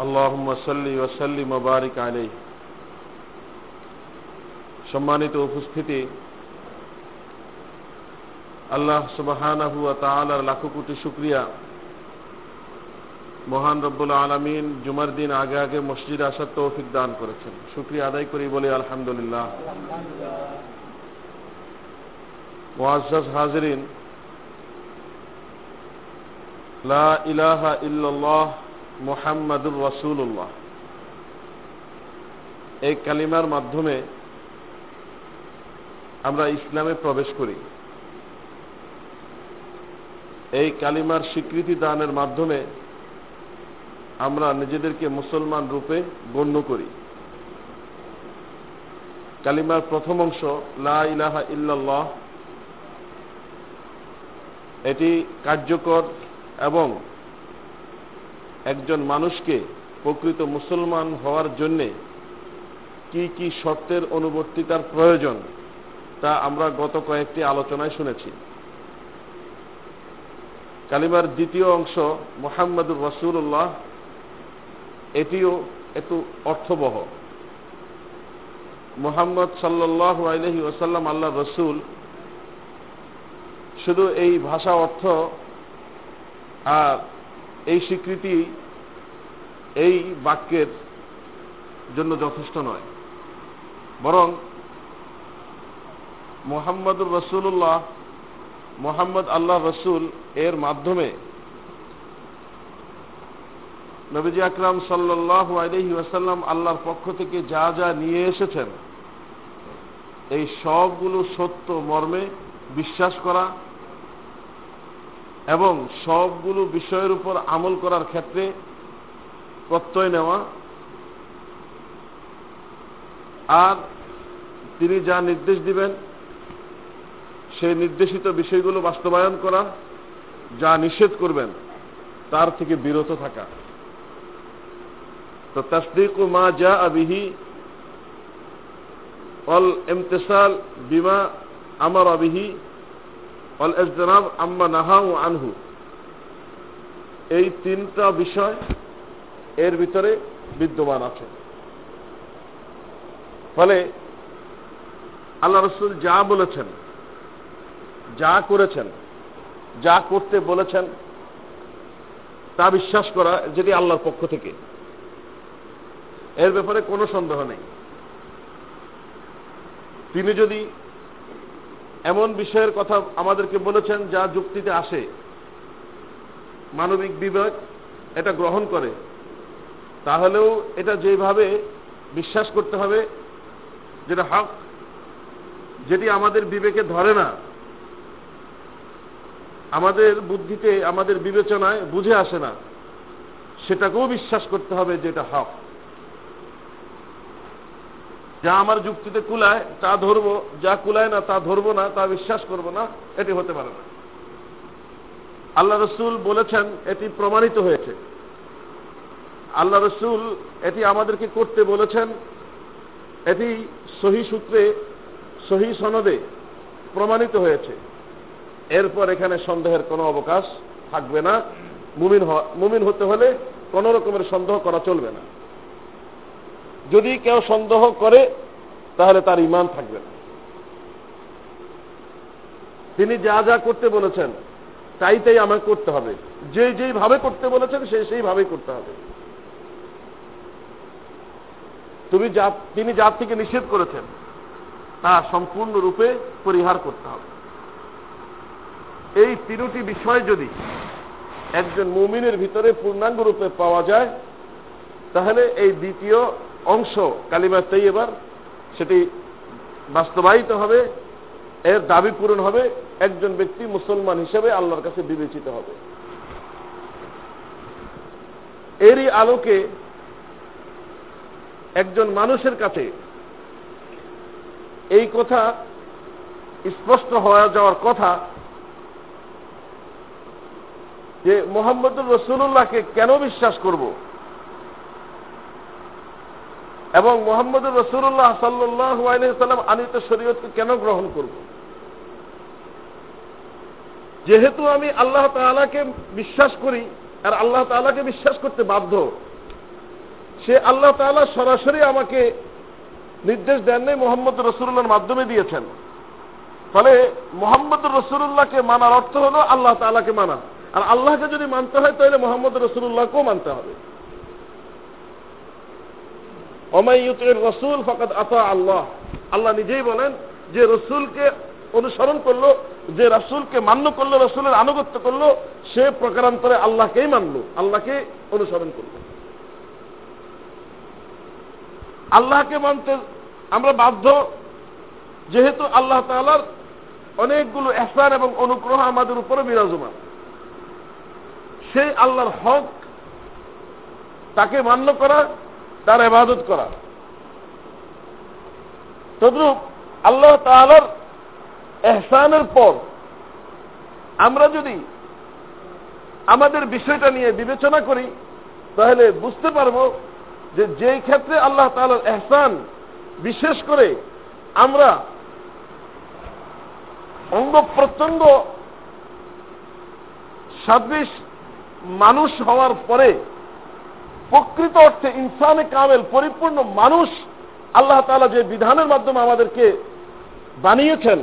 اللهم صل وسلم وبارك عليه সম্মানিত উপস্থিতি আল্লাহ সুবাহানাহু তাআলার লাখো কোটি শুক্রিয়া মহান রব্বুল আলমিন জুমার দিন আগে আগে মসজিদে আসার তৌফিক দান করেছেন শুক্রিয়া আদায় করি বলি আলহামদুলিল্লাহ মোয়াজ হাজরিন লা ইলাহা ইল্লাল্লাহ মোহাম্মদুর রসুল্লাহ এই কালিমার মাধ্যমে আমরা ইসলামে প্রবেশ করি। এই কালিমার স্বীকৃতি দানের মাধ্যমে আমরা নিজেদেরকে মুসলমান রূপে গণ্য করি। কালিমার প্রথম অংশ, লা ইলাহা ইল্লাল্লাহ, এটি কার্যকর এবং একজন মানুষকে প্রকৃত মুসলমান হওয়ার জন্যে কি কি শর্তের অনুবর্তিতার প্রয়োজন, তা আমরা গত কয়েকটি আলোচনায় শুনেছি। কালিমার দ্বিতীয় অংশ, মোহাম্মদুর রসুল্লাহ এটিও একটু অর্থবহ। মোহাম্মদ সাল্লাহ আলহি ওসাল্লাম আল্লাহ রসুল, শুধু এই ভাষা অর্থ আর এই স্বীকৃতি, এই বাক্যের জন্য যথেষ্ট নয়। বরং মোহাম্মদুর রসুল্লাহ মোহাম্মদ আল্লাহ রসুল এর মাধ্যমে নবীজি আকরাম সাল্লাহ আলহি ওয়াসাল্লাম আল্লাহর পক্ষ থেকে যা যা নিয়ে এসেছেন, এই সবগুলো সত্য মর্মে বিশ্বাস করা এবং সবগুলো বিষয়ের উপর আমল করার ক্ষেত্রে প্রত্যয় নেওয়া। আর তিনি যা নির্দেশ দিবেন, সেই নির্দেশিত বিষয়গুলো বাস্তবায়ন করা, যা নিষেধ করবেন, তার থেকে বিরত থাকা। তো তসদিক মা যা আবিহি অল ইমতেসাল বিমা আমার আবিহি আম্মা নাহা ও আনহু। এই তিনটা বিষয় এর ভিতরে বিদ্যমান আছে। ফলে আল্লাহ রসুল যা বলেছেন, যা করেছেন, যা করতে বলেছেন, তা বিশ্বাস করা যেটি আল্লাহর পক্ষ থেকে। এর ব্যাপারে কোনো সন্দেহ নেই। তিনি যদি এমন বিষয়ের কথা আমাদেরকে বলেছেন যা যুক্তিতে আসে। মানবিক বিবেক এটা গ্রহণ করে। তাহলেও এটা যেভাবে বিশ্বাস করতে হবে, যেটা হক, যেটি আমাদের বিবেকে ধরে না, আমাদের বুদ্ধিতে, আমাদের বিবেচনায় বুঝে আসে না, সেটাকেও বিশ্বাস করতে হবে যেটা হক। যা আমার যুক্তিতে কুলায়, তা ধরবো, যা কুলায় না তা ধরবো না, তা বিশ্বাস করব না, এটি হতে পারে না। আল্লাহ রসুল বলেছেন, এটি প্রমাণিত হয়েছে। আল্লাহ রসুল এটি আমাদেরকে করতে বলেছেন, এটি সহি সূত্রে, সহি সনদে প্রমাণিত হয়েছে। এরপর এখানে সন্দেহের কোনো অবকাশ থাকবে না। মুমিন মুমিন হতে হলে কোন রকমের সন্দেহ করা চলবে না। যদি কেউ সন্দেহ করে, তাহলে তার ইমান থাকবে না। তিনি যা যা করতে বলেছেন তাই তাই আমাকে করতে হবে। যে যেই ভাবে করতে বলেছেন সেই সেইভাবেই করতে হবে। তুমি যা, তিনি যার থেকে নিষেধ করেছেন, তা সম্পূর্ণরূপে পরিহার করতে হবে। এই তিনটি বিষয় যদি একজন মুমিনের ভিতরে পূর্ণাঙ্গ রূপে পাওয়া যায়, তাহলে এই দ্বিতীয় অংশ কালিমা এবার সেটি বাস্তবায়িত হবে, এর দাবি পূরণ হবে, একজন ব্যক্তি মুসলমান হিসেবে আল্লাহর কাছে বিবেচিত হবে। এরই আলোকে একজন মানুষের কাছে এই কথা স্পষ্ট হয়ে যাওয়ার কথা যে মোহাম্মদুর রসুল্লাহকে কেন বিশ্বাস করব? এবং মোহাম্মদুর রসুল্লাহ সাল্লাহ সাল্লাম আনিত শরীয়তকে কেন গ্রহণ করব? যেহেতু আমি আল্লাহ তালাকে বিশ্বাস করি, আর আল্লাহ তালাকে বিশ্বাস করতে বাধ্য, সে আল্লাহ তাআলা সরাসরি আমাকে নির্দেশ দেন নাই মোহাম্মদ রসুল্লাহর মাধ্যমে দিয়েছেন। ফলে মোহাম্মদ রসুল্লাহকে মানার অর্থ হলো আল্লাহ তালাকে মানা। আর আল্লাহকে যদি মানতে হয়, তাহলে মোহাম্মদ রসুল্লাহকেও মানতে হবে। অমাইয়ুতের রসুল ফকাত আতা আল্লাহ। আল্লাহ নিজেই বলেন যে রসুলকে অনুসরণ করল, যে রসুলকে মান্য করল, রসুলের আনুগত্য করল, সে প্রকারান্তরে আল্লাহকেই মানলো, আল্লাহকে অনুসরণ করল। আল্লাহকে মানতে আমরা বাধ্য, যেহেতু আল্লাহ তালার অনেকগুলো এহসান এবং অনুগ্রহ আমাদের উপরে বিরাজমান। সেই আল্লাহর হক তাকে মান্য করা তার এবাদত করা। তদ্রূপ আল্লাহ তালার এহসানের পর আমরা যদি আমাদের বিষয়টা নিয়ে বিবেচনা করি, তাহলে বুঝতে পারব যে যেই ক্ষেত্রে আল্লাহ তালার এহসান বিশেষ করে আমরা অঙ্গ প্রত্যঙ্গ সাদৃশ মানুষ হওয়ার পরে প্রকৃত অর্থে ইনসানে কামেল, পরিপূর্ণ মানুষ, আল্লাহ তালা যে বিধানের মাধ্যমে আমাদেরকে বানিয়েছেন,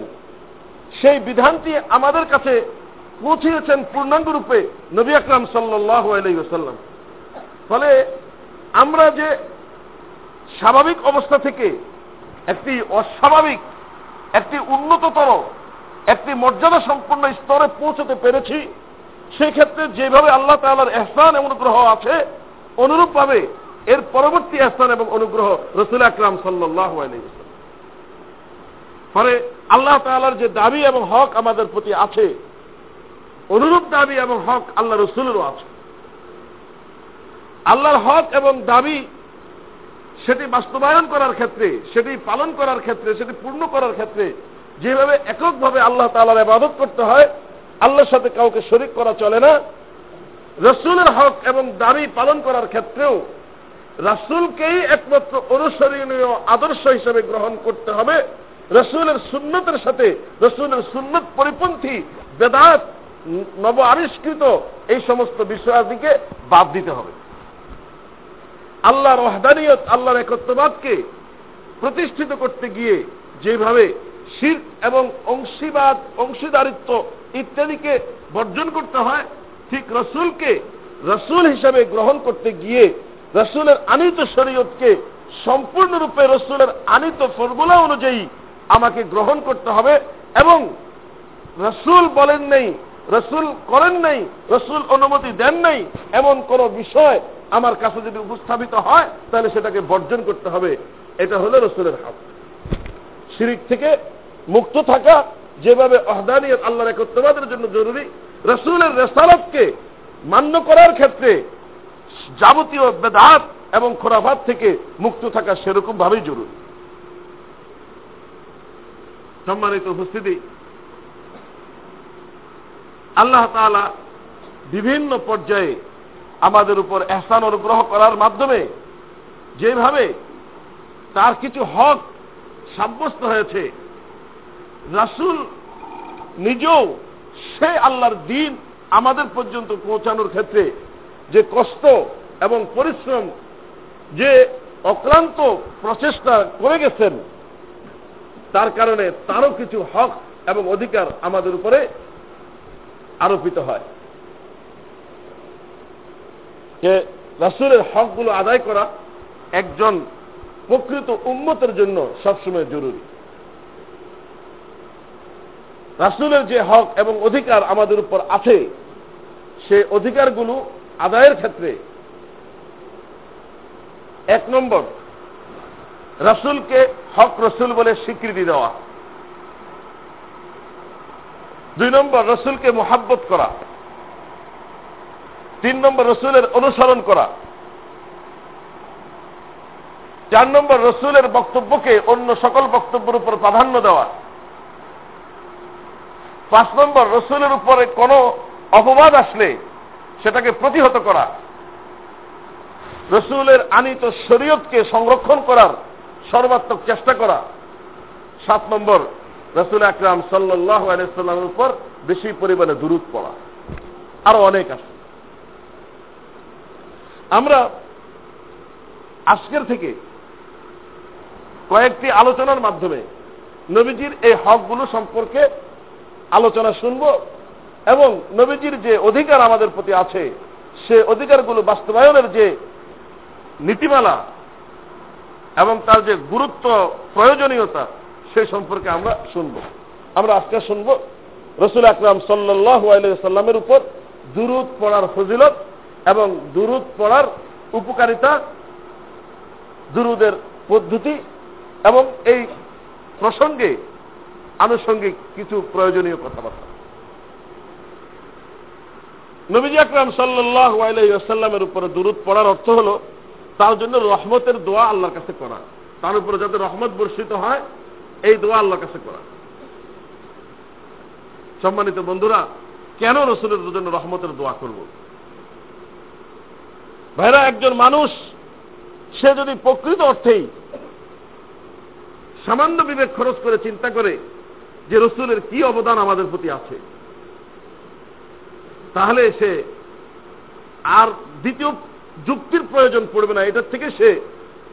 সেই বিধানটি আমাদের কাছে পৌঁছিয়েছেন পূর্ণাঙ্গ রূপে নবী আকরাম সাল্লাহ আলাইসাল্লাম ফলে আমরা যে স্বাভাবিক অবস্থা থেকে একটি অস্বাভাবিক, একটি উন্নততর, একটি মর্যাদা সম্পন্ন স্তরে পৌঁছতে পেরেছি, সেই ক্ষেত্রে যেভাবে আল্লাহ তালার এহসান এবং অনুগ্রহ আছে অনুরূপভাবে এর পরবর্তী এহসান এবং অনুগ্রহ রসুল আকরাম সাল্লাহ ফলে আল্লাহ তালার যে দাবি এবং হক আমাদের প্রতি আছে, অনুরূপ দাবি এবং হক আল্লাহ রসুলেরও আছে। আল্লাহর হক এবং দাবি সেটি বাস্তবায়ন করার ক্ষেত্রে, সেটি পালন করার ক্ষেত্রে, সেটি পূর্ণ করার ক্ষেত্রে যেভাবে এককভাবে আল্লাহ তালার আবাদত করতে হয়, আল্লাহর সাথে কাউকে শরিক করা চলে না। রসুলের হক এবং দাবি পালন করার ক্ষেত্রেও রাসুলকেই একমাত্র অনুসরণীয় আদর্শ হিসেবে গ্রহণ করতে হবে। রসুলের সুন্নতের সাথে রসুলের সুন্নত পরিপন্থী বেদাত নব আবিষ্কৃত এই সমস্ত বিষয়াদিকে বাদ দিতে হবে। আল্লাহর ওয়াহদানিয়ত, আল্লাহর একত্রবাদকে প্রতিষ্ঠিত করতে গিয়ে যেভাবে শির এবং অংশীবাদ, অংশীদারিত্ব ইত্যাদিকে বর্জন করতে হয় ঠিক রসুলকে, রসুল হিসাবে গ্রহণ করতে গিয়ে রসুলের আনিত শরীয়তকে সম্পূর্ণরূপে রসুলের আনিত ফর্মুলা অনুযায়ী আমাকে গ্রহণ করতে হবে এবং রসুল বলেন নেই, রসুল করেন নাই, রসুল অনুমতি দেন নাই, এমন কোন বিষয় আমার কাছে যদি উপস্থাপিত হয়, তাহলে সেটাকে বর্জন করতে হবে। এটা হলো রসুলের হাত। শিরিক থেকে মুক্ত থাকা যেভাবে অহদানিয়ত আল্লাহর একত্রবাদের জন্য জরুরি রসুলের রেসালতকে মান্য করার ক্ষেত্রে যাবতীয় বেদাত এবং খোরাফাত থেকে মুক্ত থাকা সেরকম ভাবেই জরুরি। সম্মানিত উপস্থিতি, আল্লাহ তালা বিভিন্ন পর্যায়ে আমাদের উপর এহসান অনুগ্রহ করার মাধ্যমে যেভাবে তার কিছু হক সাব্যস্ত হয়েছে, রাসুল নিজেও সে আল্লাহর দিন আমাদের পর্যন্ত পৌঁছানোর ক্ষেত্রে যে কষ্ট এবং পরিশ্রম, যে অক্লান্ত প্রচেষ্টা করে গেছেন, তার কারণে তারও কিছু হক এবং অধিকার আমাদের উপরে আরোপিত হয়। যে রাসুলের হকগুলো আদায় করা একজন প্রকৃত উন্মতের জন্য সবসময় জরুরি। রাসুলের যে হক এবং অধিকার আমাদের উপর আছে, সে অধিকারগুলো আদায়ের ক্ষেত্রে এক নম্বর, রাসুলকে হক রসুল বলে স্বীকৃতি দেওয়া। দুই নম্বর, রসুলকে মোহাব্বত করা। তিন নম্বর, রসুলের অনুসরণ করা। চার নম্বর, রসুলের বক্তব্যকে অন্য সকল বক্তব্যের উপর প্রাধান্য দেওয়া। পাঁচ নম্বর রসুলের উপরে কোন অপবাদ আসলে সেটাকে প্রতিহত করা। রসুলের আনিত শরীয়তকে সংরক্ষণ করার সর্বাত্মক চেষ্টা করা। সাত নম্বর রসুল আকরাম সাল্লাহ উপর বেশি পরিমাণে দূরত পড়া। আরও অনেক আছে। আমরা আজকের থেকে কয়েকটি আলোচনার মাধ্যমে নবীজির এই হকগুলো সম্পর্কে আলোচনা শুনব এবং নবীজির যে অধিকার আমাদের প্রতি আছে, সে অধিকারগুলো বাস্তবায়নের যে নীতিমালা এবং তার যে গুরুত্ব প্রয়োজনীয়তা, সে সম্পর্কে আমরা শুনব। আমরা আজকে শুনব রসুল আকরাম সাল্লামের উপর দুরুদ পড়ার ফজিলত এবং দুরুদ পড়ার উপকারিতা, দুরুদের পদ্ধতি এবং এই প্রসঙ্গে আনুষঙ্গিক কিছু প্রয়োজনীয় কথাবার্তা। নবীজি আকরাম সাল্লাহ উপরে দূরত পড়ার অর্থ হল, তার জন্য রহমতের দোয়া আল্লাহর কাছে করা। তার উপরে যাতে রহমত বর্ষিত হয়, এই দোয়া আল্লাহর কাছে করা। সম্মানিত বন্ধুরা, কেন রসুলের জন্য রহমতের দোয়া করব? ভাইরা, একজন মানুষ, সে যদি প্রকৃত অর্থেই সামান্য বিবেক খরচ করে চিন্তা করে যে রসুলের কি অবদান আমাদের প্রতি আছে? তাহলে সে আর দ্বিতীয় যুক্তির প্রয়োজন পড়বে না, এটার থেকে সে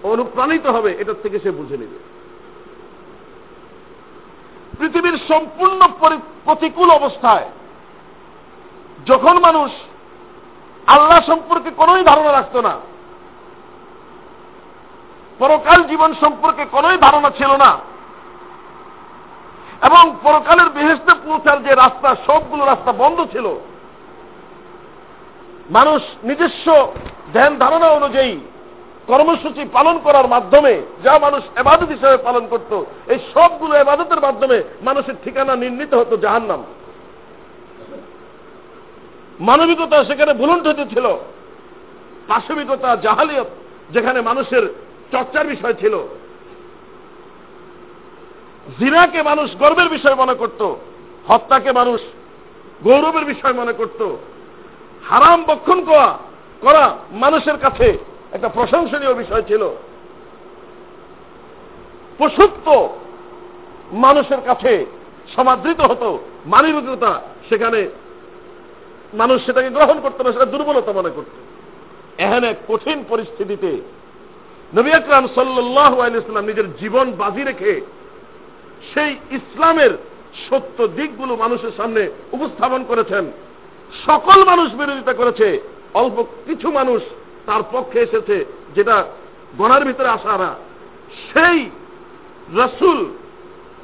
অনুপ্রাণিত হবে, এটার থেকে সে বুঝে নেবে। পৃথিবীর সম্পূর্ণ প্রতিকূল অবস্থায় যখন মানুষ আল্লাহ সম্পর্কে কোনোই ধারণা রাখত না, পরকাল জীবন সম্পর্কে কোনোই ধারণা ছিল না এবং পরকালের বেহেস্তে পৌঁছার যে রাস্তা, সবগুলো রাস্তা বন্ধ ছিল, মানুষ নিজস্ব ধ্যান ধারণা অনুযায়ী কর্মসূচি পালন করার মাধ্যমে, যা মানুষ এবাদত হিসেবে পালন করত, এই সবগুলো এবাদতের মাধ্যমে মানুষের ঠিকানা নির্ণীত হতো জাহান্নাম। মানবিকতা সেখানে ভুলুণ্ঠিত ছিল। পাশবিকতা, জাহালিয়ত, যেখানে মানুষের চর্চার বিষয় ছিল। জিনাকে মানুষ গর্বের বিষয় মনে করত, হত্যাকে মানুষ গৌরবের বিষয় মনে করত। হারাম বক্ষণ করা করা মানুষের কাছে একটা প্রশংসনীয় বিষয় ছিল। পশুত্ব মানুষের কাছে সমাদৃত হতো মানবিকতা সেখানে মানুষ সেটাকে গ্রহণ করতো না, সেটা দুর্বলতা মনে করত। এখানে কঠিন পরিস্থিতিতে নবী আকরাম সাল্লাহ ইসলাম নিজের জীবন বাজি রেখে সেই ইসলামের সত্য দিকগুলো মানুষের সামনে উপস্থাপন করেছেন। সকল মানুষ বিরোধিতা করেছে। অল্প কিছু মানুষ তার পক্ষে এসেছে, যেটা গণার ভিতরে আসা না সেই রসুল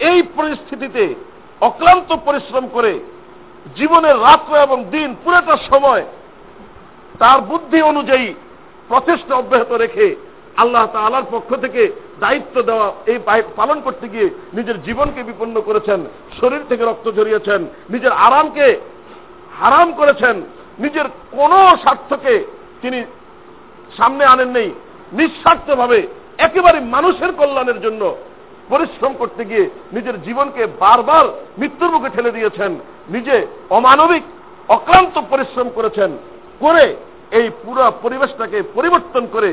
এই পরিস্থিতিতে অক্লান্ত পরিশ্রম করে জীবনের রাত্র এবং দিন পুরোটা সময় তার বুদ্ধি অনুযায়ী প্রচেষ্টা অব্যাহত রেখে আল্লাহ তালার পক্ষ থেকে দায়িত্ব দেওয়া, এই পালন করতে গিয়ে নিজের জীবনকে বিপন্ন করেছেন, শরীর থেকে রক্ত ঝরিয়েছেন, নিজের আরামকে হারাম করেছেন, নিজের কোন স্বার্থকে তিনি সামনে আনেন নেই নিঃস্বার্থভাবে একেবারে মানুষের কল্যাণের জন্য পরিশ্রম করতে গিয়ে নিজের জীবনকে বারবার মৃত্যুর মুখে ঠেলে দিয়েছেন, নিজে অমানবিক, অক্লান্ত পরিশ্রম করেছেন, করে এই পুরো পরিবেশটাকে পরিবর্তন করে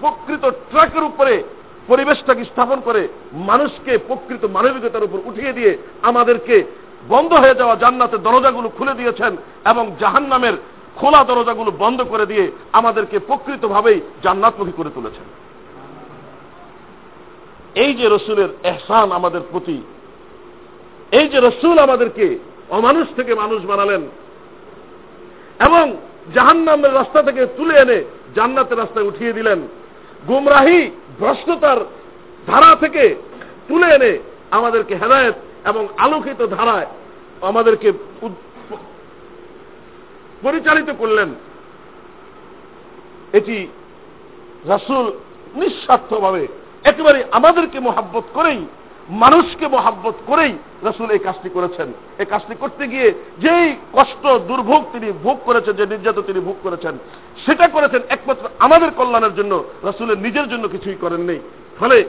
প্রকৃত ট্রাকের উপরে পরিবেশটাকে স্থাপন করে মানুষকে প্রকৃত মানবিকতার উপর উঠিয়ে দিয়ে আমাদেরকে বন্ধ হয়ে যাওয়া জান্নাতের দরজাগুলো খুলে দিয়েছেন এবং জাহান নামের খোলা দরজাগুলো বন্ধ করে দিয়ে আমাদেরকে প্রকৃতভাবেই জান্নাতমুখী করে তুলেছেন। এই যে রসুলের এহসান আমাদের প্রতি, এই যে রসুল আমাদেরকে অমানুষ থেকে মানুষ বানালেন এবং জাহান নামের রাস্তা থেকে তুলে এনে জান্নাতের রাস্তায় উঠিয়ে দিলেন গুমরাহি ভ্রষ্টতার ধারা থেকে তুলে এনে আমাদেরকে হেদায়ত এবং আলোকিত ধারায় আমাদেরকে পরিচালিত করলেন। এটি রাসুল নিঃস্বার্থভাবে একেবারে আমাদেরকে মোহাব্বত করেই মানুষকে মোহাব্বত করেই রসুল এই কাজটি করেছেন। এই কাজটি করতে গিয়ে যেই কষ্ট, দুর্ভোগ তিনি ভোগ করেছেন, যে নির্যাতন তিনি ভোগ করেছেন, সেটা করেছেন একমাত্র আমাদের কল্যাণের জন্য, রসুলের নিজের জন্য কিছুই করেন নেই। ফলে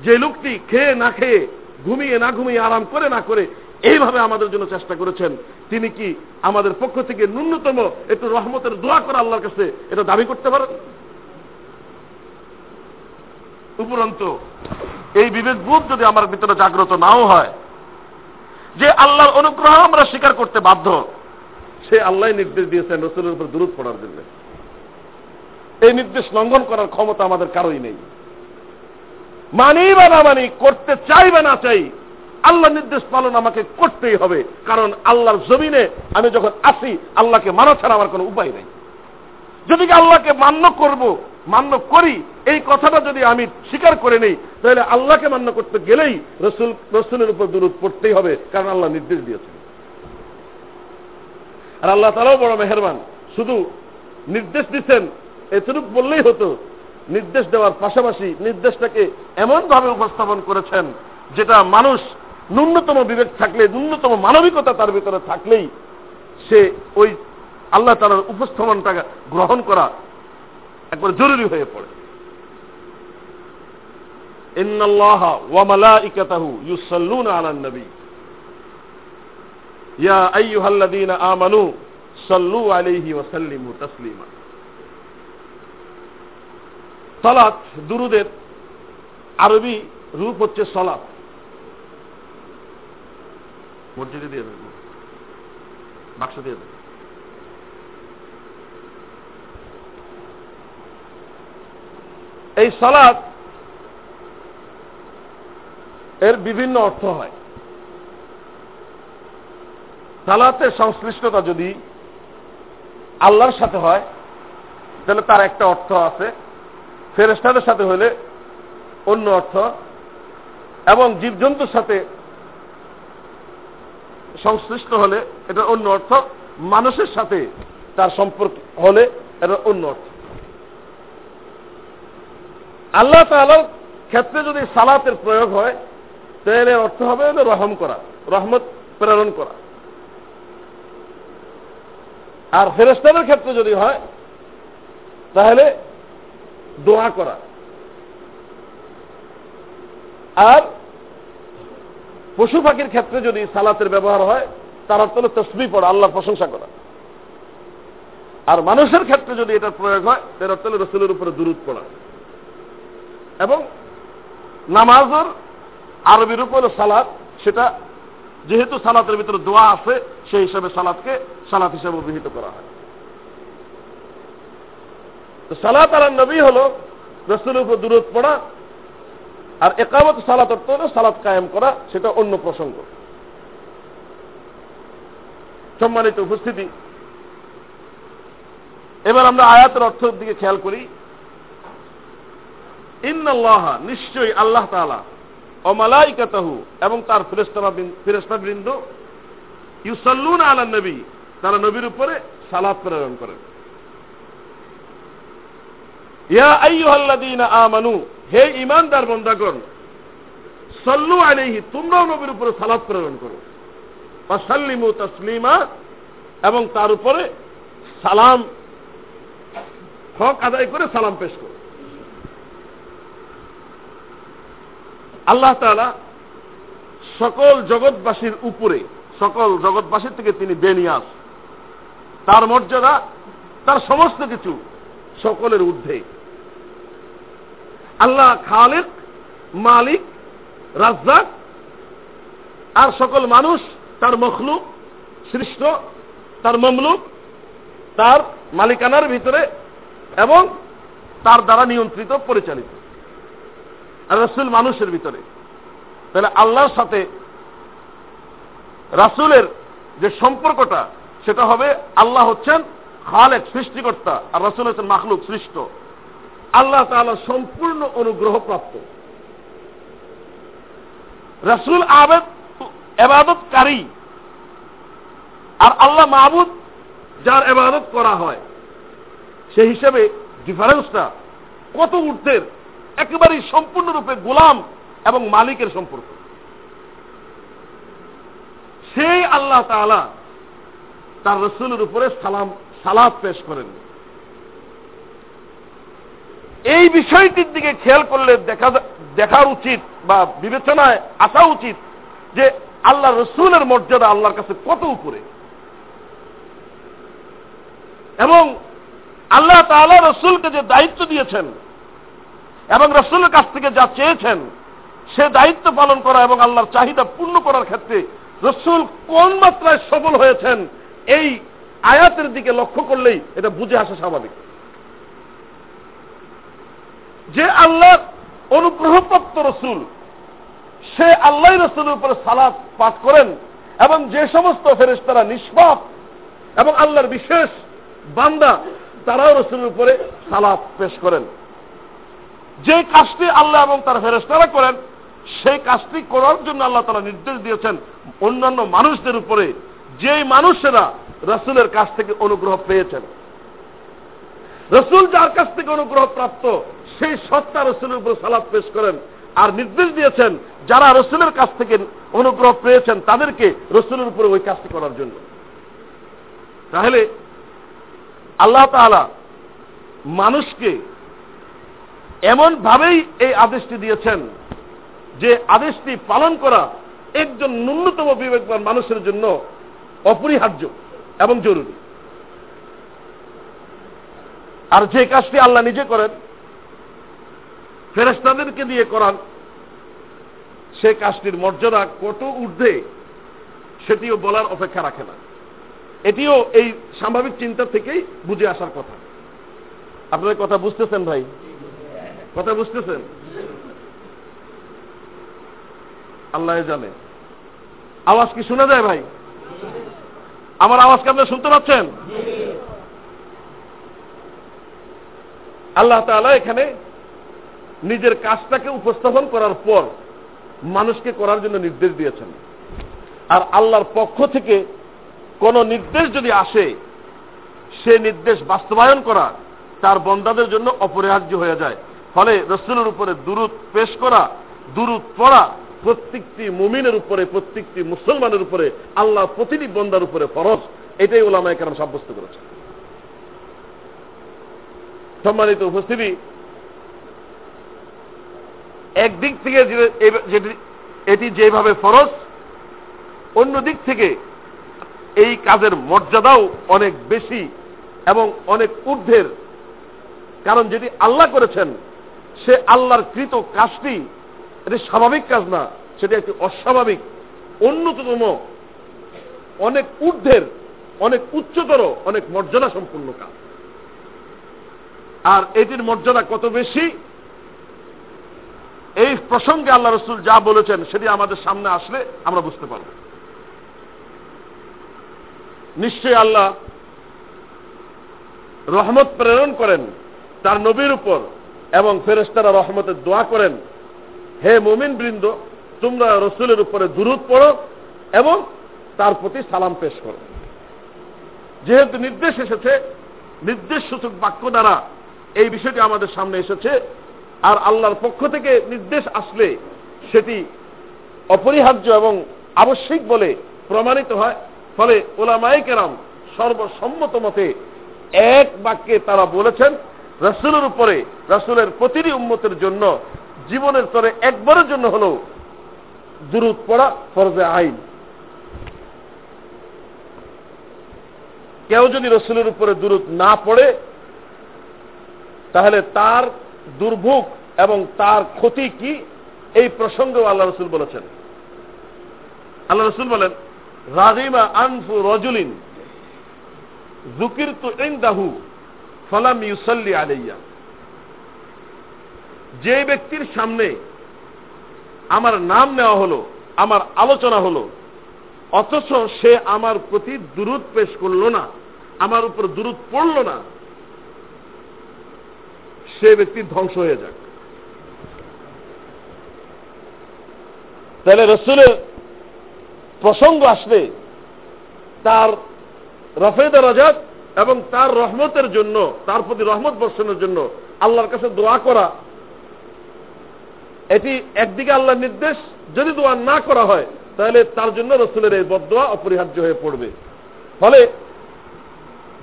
যে লোকটি খেয়ে না খেয়ে, ঘুমিয়ে না ঘুমিয়ে আরাম করে না করে এইভাবে আমাদের জন্য চেষ্টা করেছেন, তিনি কি আমাদের পক্ষ থেকে ন্যূনতম একটু রহমতের দোয়া করা আল্লাহর কাছে এটা দাবি করতে পারেন? উপরন্ত এই বিবেক বোধ যদি আমার ভিতরে জাগ্রত নাও হয়, যে আল্লাহর অনুগ্রহ আমরা স্বীকার করতে বাধ্য, সে আল্লাহ নির্দেশ দিয়েছেন রসুলের উপর দূরত পড়ার জন্য। এই নির্দেশ লঙ্ঘন করার ক্ষমতা আমাদের কারোই নেই। মানি বা না মানি, করতে চাই বা না চাই আল্লাহ নির্দেশ পালন আমাকে করতেই হবে, কারণ আল্লাহর জমিনে আমি যখন আসি, আল্লাহকে মানা ছাড়া আমার কোনো উপায় নেই। যদি আল্লাহকে মান্য করব, মান্য করি, এই কথাটা যদি আমি স্বীকার করে নেই, তাহলে আল্লাহকে মান্য করতে গেলেই রসুল, রসুলের উপর দূরত পড়তেই হবে, কারণ আল্লাহ নির্দেশ দিয়েছেন। আর আল্লাহ তালাও বড় মেহরবান। শুধু নির্দেশ দিচ্ছেন, এতটুক বললেই হতো, নির্দেশ দেওয়ার পাশাপাশি নির্দেশটাকে এমনভাবে উপস্থাপন করেছেন, যেটা মানুষ ন্যূনতম বিবেক থাকলে, ন্যূনতম মানবিকতা তার ভিতরে থাকলেই সে ওই আল্লাহ তালার উপস্থাপনটা গ্রহণ করা একবার জরুরি হয়ে পড়ে। ইন্নাল্লাহ ওয়া মালাইকাতাহু ইউসাল্লুনা আলান নবী। ইয়া আইয়ুহাল্লাযীনা আমানু সাল্লু আলাইহি ওয়া সাল্লিমু তাসলিমা। সালাত, দুরুদের আরবি রূপ হচ্ছে সলাত। মসজিদে দিয়ে বাক্স দিয়ে এই সালাদ এর বিভিন্ন অর্থ হয়। সালাতের সংশ্লিষ্টতা যদি আল্লাহর সাথে হয়, তাহলে তার একটা অর্থ আছে। ফেরেস্তাদের সাথে হলে অন্য অর্থ। এবং জীবজন্তুর সাথে সংশ্লিষ্ট হলে এটা অন্য অর্থ। মানুষের সাথে তার সম্পর্ক হলে এটা অন্য অর্থ। আল্লাহ তালার ক্ষেত্রে যদি সালাতের প্রয়োগ হয়, তাহলে অর্থ হবে রহম করা, রহমত প্রেরণ করা। আর ফেরেস্তাদের ক্ষেত্রে যদি হয়, তাহলে দোয়া করা। আর পশু পাখির ক্ষেত্রে যদি সালাতের ব্যবহার হয়, তার অর্থ হল তসবি পড়া আল্লাহর প্রশংসা করা। আর মানুষের ক্ষেত্রে যদি এটার প্রয়োগ হয়, তার অর্থ হল রসুলের উপরে দূরত পড়া। এবং নামাজের আরবি রূপ হল সালাদ সেটা যেহেতু সালাতের ভিতরে দোয়া আছে, সেই হিসাবে সালাদকে সালাদ হিসাবে অভিহিত করা হয়। তো সালাত আর নবী হল রসুলের উপর দূরত পড়া আর একামত সালাত অর্থ হল সালাত কায়েম করা, সেটা অন্য প্রসঙ্গ। সম্মানিত উপস্থিতি, এবার আমরা আয়াতের অর্থের দিকে খেয়াল করি। ইন্নাল্লাহ, নিশ্চয়ই আল্লাহ তালা অমালাইকাতাহু এবং তার ফিরেস্তা বৃন্দ ইউসাল্লুন আলা নবী, তারা নবীর উপরে সালাদ প্রেরণ করেন। ইয়া আইয়ুহাল্লাযীনা আমানু, হে ঈমানদার বান্দাগণ, সাল্লু আলাইহি, তোমরাও নবীর উপরে সালাত প্রেরণ করো। ওয়াসাল্লিমু তাসলিমা এবং তার উপরে সালাম, হক আদায় করে সালাম পেশ করো। আল্লাহ তাআলা সকল জগৎবাসীর উপরে, সকল জগৎবাসীর থেকে তিনি বেনিয়াস তার মর্যাদা, তার সমস্ত কিছু সকলের ঊর্ধ্বে। আল্লাহ খালেক, মালিক, রাজ্জাক, আর সকল মানুষ, তার মখলুক, সৃষ্ট, তার মমলুক, তার মালিকানার ভিতরে এবং তার দ্বারা নিয়ন্ত্রিত, পরিচালিত। রসুল মানুষের ভিতরে। তাহলে আল্লাহর সাথে রাসুলের যে সম্পর্কটা, সেটা হবে আল্লাহ হচ্ছেন খালেক, সৃষ্টিকর্তা, আর রসুল হচ্ছেন মাখলুক, সৃষ্ট। আল্লাহ তাআলা সম্পূর্ণ অনুগ্রহ প্রাপ্ত রসুল আবেদ, এবাদতকারী। আর আল্লাহ মাহবুদ যার এবাদত করা হয়, সেই হিসেবে ডিফারেন্সটা কত ঊর্ধ্বের একেবারেই সম্পূর্ণরূপে গোলাম এবং মালিকের সম্পর্ক। সেই আল্লাহ তাআলা তার রসুলের উপরে সালাম সালাদ পেশ করেন। এই বিষয়টির দিকে খেয়াল করলে দেখা দেখা উচিত বা বিবেচনায় আসা উচিত যে আল্লাহ রসুলের মর্যাদা আল্লাহর কাছে কত উপরে। এবং আল্লাহ তাআলা রসুলকে যে দায়িত্ব দিয়েছেন এবং রসুলের কাছ থেকে যা চেয়েছেন, সে দায়িত্ব পালন করা এবং আল্লাহর চাহিদা পূর্ণ করার ক্ষেত্রে রসুল কোন মাত্রায় সফল হয়েছেন, এই আয়াতের দিকে লক্ষ্য করলেই এটা বুঝে আসা স্বাভাবিক। যে আল্লাহর অনুগ্রহপ্রাপ্ত রসুল, সে আল্লাহ রসুলের উপরে সালাদ পাঠ করেন এবং যে সমস্ত ফেরেস্তারা নিষ্পাপ এবং আল্লাহর বিশেষ বান্দা, তারাও রসুলের উপরে সালাদ পেশ করেন। যে কাজটি আল্লাহ এবং তার ফেরেস্তারা করেন, সেই কাজটি করার জন্য আল্লাহ তারা নির্দেশ দিয়েছেন অন্যান্য মানুষদের উপরে। যেই মানুষেরা রসুলের কাছ থেকে অনুগ্রহ পেয়েছেন, রসুল যার কাছ থেকে অনুগ্রহ প্রাপ্ত, সেই সত্তা রসুলের উপর সালাদ পেশ করেন আর নির্দেশ দিয়েছেন, যারা রসুলের কাছ থেকে অনুগ্রহ পেয়েছেন, তাদেরকে রসুলের উপরে ওই কাজটি করার জন্য। তাহলে আল্লাহ তালা মানুষকে এমন ভাবেই এই আদেশটি দিয়েছেন যে আদেশটি পালন করা একজন ন্যূনতম বিবেকবান মানুষের জন্য অপরিহার্য এবং জরুরি। আর যে কাজটি আল্লাহ নিজে করেন ফেরেস্তাদেরকে দিয়ে করান, সে কাজটির মর্যাদা কত ঊর্ধ্বে সেটিও বলার অপেক্ষা রাখে না। এটিও এই স্বাভাবিক চিন্তা থেকেই বুঝে আসার কথা। আপনার কথা বুঝতেছেন ভাই? কথা বুঝতেছেন? আল্লাহ জানে। আওয়াজ কি শোনা যায় ভাই? আমার আওয়াজকে আপনারা শুনতে পাচ্ছেন? আল্লাহ তালা এখানে নিজের কাজটাকে উপস্থাপন করার পর মানুষকে করার জন্য নির্দেশ দিয়েছেন। আর আল্লাহর পক্ষ থেকে কোন নির্দেশ যদি আসে, সে নির্দেশ বাস্তবায়ন করা তার বন্দাদের জন্য অপরিহার্য হয়ে যায়। ফলে রসুলের উপরে দূরত পেশ করা দূরত পড়া, প্রত্যেকটি মুমিনের উপরে, প্রত্যেকটি মুসলমানের উপরে, আল্লাহ প্রতিটি বন্দার উপরে ফরজ। এটাই ওলামায় কেন সাব্যস্ত করেছে সম্মানিত উপস্থিতি, একদিক থেকে এটি যেভাবে ফরজ, অন্য দিক থেকে এই কাজের মর্যাদাও অনেক বেশি এবং অনেক ঊর্ধ্বের। কারণ যেটি আল্লাহ করেছেন সে আল্লাহর কৃত কাজটি, এটি স্বাভাবিক কাজ না, সেটা একটি অস্বাভাবিক। অন্যতম অনেক ঊর্ধ্বের, অনেক উচ্চতর, অনেক মর্যাদা সম্পূর্ণ কাজ। আর এটির মর্যাদা কত বেশি? এই প্রসঙ্গে আল্লাহ রসুল যা বলেছেন, সেটি আমাদের সামনে আসলে আমরা বুঝতে পারব। নিশ্চয়ই আল্লাহ রহমত প্রেরণ করেন তার নবীর উপর। এবং ফেরেস্তারা রহমতের দোয়া করেন, হে মুমিন বৃন্দ, তোমরা রসুলের উপরে দূরত পড়ো এবং তার প্রতি সালাম পেশ করো। যেহেতু নির্দেশ এসেছে, নির্দেশ সূচক বাক্য দ্বারা এই বিষয়টি আমাদের সামনে এসেছে, আর আল্লাহর পক্ষ থেকে নির্দেশ আসলে সেটি অপরিহার্য এবং আবশ্যিক বলে প্রমাণিত হয়। ফলে ওলামাই কেরাম সর্বসম্মত মতে এক বাক্যে তারা বলেছেন রসুলের উপরে, রসুলের প্রতিটি উন্মতের জন্য, জীবনের স্তরে একবারের জন্য হল দূরত পড়া ফরজে আইন। কেউ যদি রসুলের উপরে দূরত না পড়ে, তাহলে তার দুর্ভোগ এবং তার ক্ষতি কি? এই প্রসঙ্গেও আল্লাহ রসুল বলেছেন। আল্লাহ রসুল বলেন, রাজিমা আনফু রজুলিন জুকির তু ইন্দাহু। ফলাম ইউসল্লি আলাইয়া। যে ব্যক্তির সামনে আমার নাম নেওয়া হলো, আমার আলোচনা হলো, অথচ সে আমার প্রতি দূরত পেশ করল না, আমার উপর দূরত পড়ল না, সে ব্যক্তি ধ্বংস হয়ে যাক। তাহলে রসুলের প্রসঙ্গ আসলে তার রফেদ রাজাত এবং তার রহমতের জন্য, তার প্রতি রহমত বর্ষণের জন্য আল্লাহর কাছে দোয়া করা, এটি একদিকে আল্লাহর নির্দেশ, যদি দোয়া না করা হয়, তাহলে তার জন্য রসুলের এই বদোয়া অপরিহার্য হয়ে পড়বে। ফলে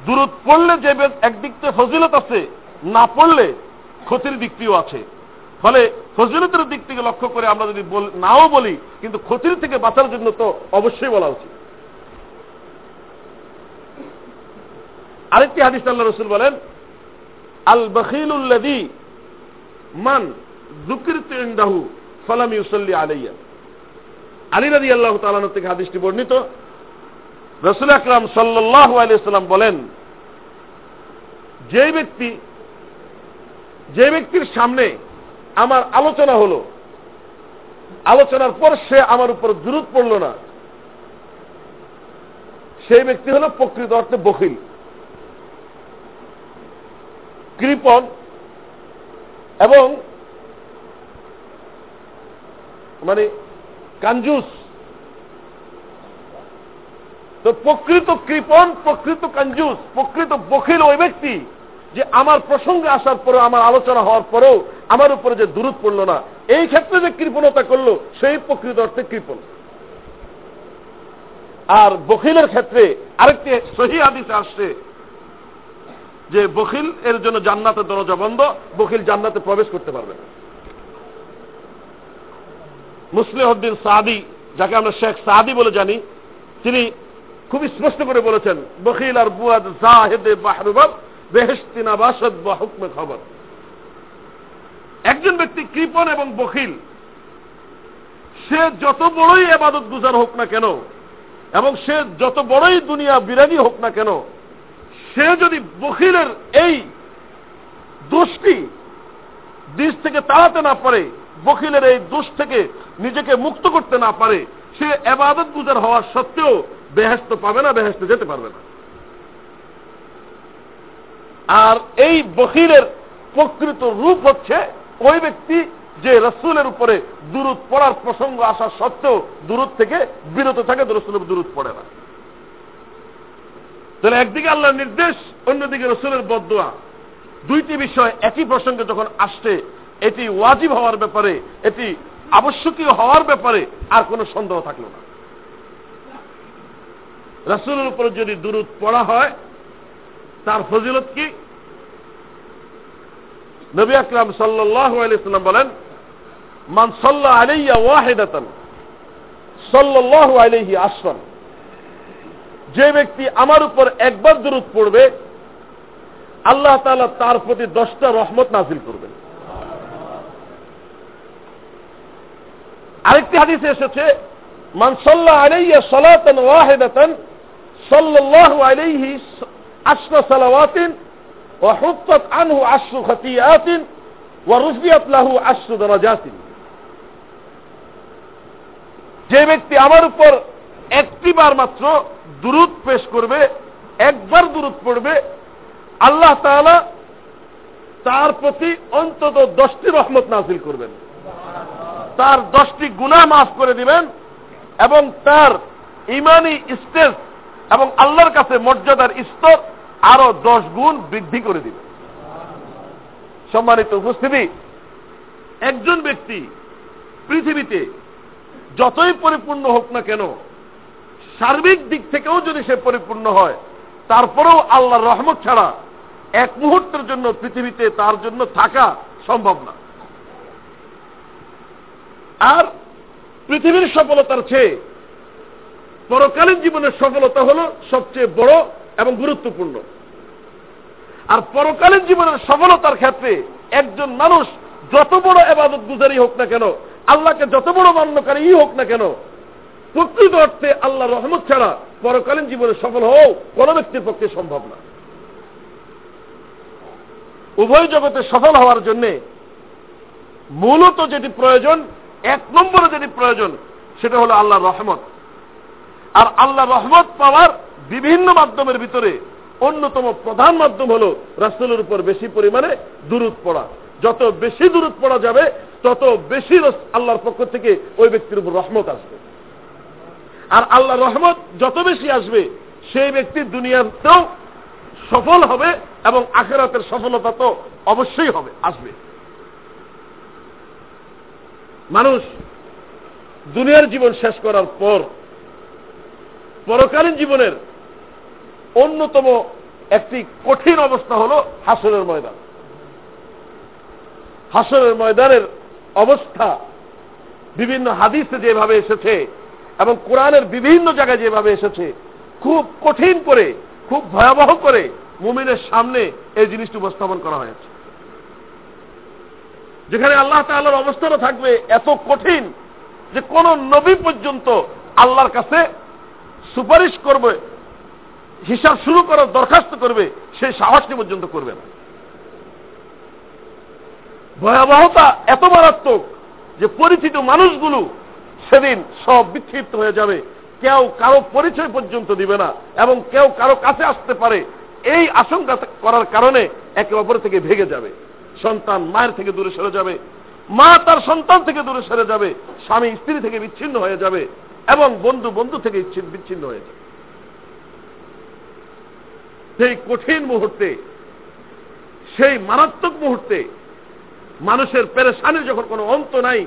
দূরত পড়লে যে একদিক থেকে ফজিলত আছে, না পড়লে ক্ষতির দিকটিও আছে। ফলে ফজিলতের দিক থেকে লক্ষ্য করে আমরা যদি নাও বলি, কিন্তু ক্ষতির থেকে বাঁচার জন্য তো অবশ্যই বলা উচিত। আরেকটি হাদিস আল্লাহ রসুল বলেন, আল বখিলুল্লাদি মান জুকিরতু ইনদাহু ফালাম ইউসাল্লি আলাইয়া। আলী রাদি আল্লাহ তাআলা থেকে হাদিসটি বর্ণিত। রসুল আকরাম সাল্লাল্লাহু আলাইহি সাল্লাম বলেন, যে ব্যক্তি, যে ব্যক্তির সামনে আমার আলোচনা হলো, আলোচনার পর সে আমার উপর দূরত পড়ল না, সেই ব্যক্তি হল প্রকৃত অর্থে বকিল কৃপন এবং মানে কাঞ্জুস তো প্রকৃত কৃপন প্রকৃত কাঞ্জুস প্রকৃত বকিল ওই ব্যক্তি যে আমার প্রসঙ্গে আসার পরেও, আমার আলোচনা হওয়ার পরেও আমার উপরে যে দূরত পড়ল না, এই ক্ষেত্রে যে কৃপণতা করল, সেই প্রকৃত অর্থে কৃপণ। আর বকিলের ক্ষেত্রে আরেকটি সহি আদিসে আসছে যে বকিল এর জন্য জান্নাতের দরজা বন্ধ বকিল জান্নাতে প্রবেশ করতে পারবে না। মুসলিহদ্দিন সাদি, যাকে আমরা শেখ সাদি বলে জানি, তিনি খুব স্পষ্ট করে বলেছেন বকিল আর বুয়াদ জাহেদে বাহরুবাব বেহেস্তিনা বাসদ বা হুকমে খবর। একজন ব্যক্তি কৃপন এবং বকিল সে যত বড়ই এবাদত গুজার হোক না কেন, এবং সে যত বড়ই দুনিয়া বিরাগী হোক না কেন সে যদি বকিলের এই দোষটি দিশ থেকে তাড়াতে না পারে বকিলের এই দোষ থেকে নিজেকে মুক্ত করতে না পারে, সে এবাদত গুজার হওয়ার সত্ত্বেও বেহেস্ত পাবে না বেহেস্তে যেতে পারবে না। আর এই বকিলের প্রকৃত রূপ হচ্ছে ওই ব্যক্তি যে রসুলের উপরে দূরত পড়ার প্রসঙ্গ আসা সত্ত্বেও দূরত থেকে বিরত থাকে রসুলের দূরত পড়ে না। তাহলে একদিকে আল্লাহর নির্দেশ, অন্যদিকে রসুলের বদোয়া দুইটি বিষয় একই প্রসঙ্গে যখন আসছে, এটি ওয়াজিব হওয়ার ব্যাপারে, এটি আবশ্যকীয় হওয়ার ব্যাপারে আর কোনো সন্দেহ থাকল না। রাসুলের উপরে যদি দূরত পড়া হয়, তার ফজিলত কি? নবী আকরাম আলাইসাল্লাম বলেন, মান সাল্লাহ আলাইয়া ওয়াহেদাতান সাল্লাহ আলাইহি আসফান। যে ব্যক্তি আমার উপর একবার দূরত পড়বে আল্লাহ তালা তার প্রতি দশটা রহমত নাজিল করবেন আরেকটি হাদিসে এসেছে মান সাল্লাহ আলাইয়া সালাতান ওয়াহেদাতান সাল্লাহ আলাইহি আশরা সালাওয়াতিন وحطت عنه عشر خطيئات ورفعت له عشر درجات যে ব্যক্তি আমার উপর একটি বার মাত্র দূরত পেশ করবে, একবার দূরত পড়বে, আল্লাহ তাআলা তার প্রতি অন্তত দশটি রহমত নাজিল করবেন। তার দশটি গুণা মাফ করে দিবেন এবং তার ইমানি স্টেজ এবং আল্লাহর কাছে মর্যাদার স্তর আরও দশ গুণ বৃদ্ধি করে দিবে সম্মানিত উপস্থিতি, একজন ব্যক্তি পৃথিবীতে যতই পরিপূর্ণ হোক না কেন সার্বিক দিক থেকেও যদি সে পরিপূর্ণ হয়, তারপরেও আল্লাহর রহমত ছাড়া এক মুহূর্তের জন্য পৃথিবীতে তার জন্য থাকা সম্ভব না। আর পৃথিবীর সফলতার চেয়ে পরকালীন জীবনের সফলতা হল সবচেয়ে বড় এবং গুরুত্বপূর্ণ। আর পরকালীন জীবনের সফলতার ক্ষেত্রে একজন মানুষ যত বড় এবাদত গুজারি হোক না কেন, আল্লাহকে যত বড় মান্যকারী হোক না কেন প্রকৃত অর্থে আল্লাহ রহমত ছাড়া পরকালীন জীবনে সফল হও কোন ব্যক্তির পক্ষে সম্ভব না। উভয় জগতে সফল হওয়ার জন্য মূলত যেটি প্রয়োজন, এক নম্বরে যেটি প্রয়োজন, সেটা হলো আল্লাহ রহমত। আর আল্লাহ রহমত পাওয়ার বিভিন্ন মাধ্যমের ভিতরে অন্যতম প্রধান মাধ্যম হল রাসুলের উপর বেশি পরিমাণে দূরত পড়া। যত বেশি দূরত পড়া যাবে, তত বেশি আল্লাহর পক্ষ থেকে ওই ব্যক্তির উপর রহমত আসবে। আর আল্লাহ রহমত যত বেশি আসবে, সেই ব্যক্তি দুনিয়াতেও সফল হবে এবং আখেরাতের সফলতা তো অবশ্যই হবে, আসবে। মানুষ দুনিয়ার জীবন শেষ করার পর, পরকালীন জীবনের অন্যতম একটি কঠিন অবস্থা হল হাসরের ময়দান। হাসরের ময়দানের অবস্থা বিভিন্ন হাদিসে যেভাবে এসেছে এবং কোরআনের বিভিন্ন জায়গায় যেভাবে এসেছে, খুব কঠিন করে, খুব ভয়াবহ করে মুমিনের সামনে এই জিনিসটি উপস্থাপন করা হয়েছে। যেখানে আল্লাহ তাল্লাহর অবস্থানও থাকবে এত কঠিন যে কোন নবী পর্যন্ত আল্লাহর কাছে সুপারিশ করবে, হিসাব শুরু করার দরখাস্ত করবে, সেই সাহসটি পর্যন্ত করবে না। ভয়াবহতা এত মারাত্মক যে পরিচিত মানুষগুলো সেদিন সব বিক্ষিপ্ত হয়ে যাবে। কেউ কারও পরিচয় পর্যন্ত দিবে না এবং কেউ কারও কাছে আসতে পারে। এই আশঙ্কা করার কারণে একে অপর থেকে ভেঙে যাবে। সন্তান মায়ের থেকে দূরে সরে যাবে। মা তার সন্তান থেকে দূরে সরে যাবে। স্বামী স্ত্রী থেকে বিচ্ছিন্ন হয়ে যাবে এবং বন্ধু বন্ধু থেকে বিচ্ছিন্ন হয়ে যাবে। সেই কঠিন মুহূর্তে, সেই মারাত্মক মুহূর্তে মানুষের পেরেশানির যখন কোনো অন্ত নাই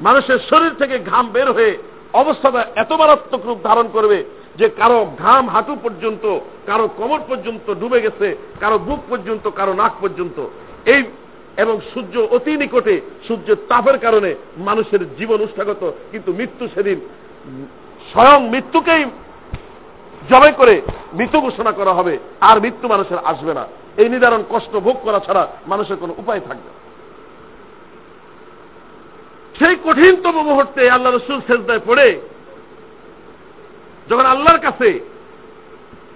মানুষের শরীর থেকে ঘাম বের হয়ে অবস্থাটা এত মারাত্মক রূপ ধারণ করবে যে কারও ঘাম হাঁটু পর্যন্ত, কারও কোমর পর্যন্ত ডুবে গেছে, কারও বুক পর্যন্ত, কারও নাক পর্যন্ত। এই এবং সূর্য অতি নিকটে, সূর্যের তাপের কারণে মানুষের জীবন উষ্ঠাগত কিন্তু মৃত্যু সেদিন স্বয়ং মৃত্যুকেই জবাই করে মৃত্যু ঘোষণা করা হবে। আর মৃত্যু মানুষের আসবে না। এই নির্ধারণ কষ্ট ভোগ করা ছাড়া মানুষের কোনো উপায় থাকবে সেই কঠিনতম মুহূর্তে আল্লাহ রসুল শেষদায় পড়ে যখন আল্লাহর কাছে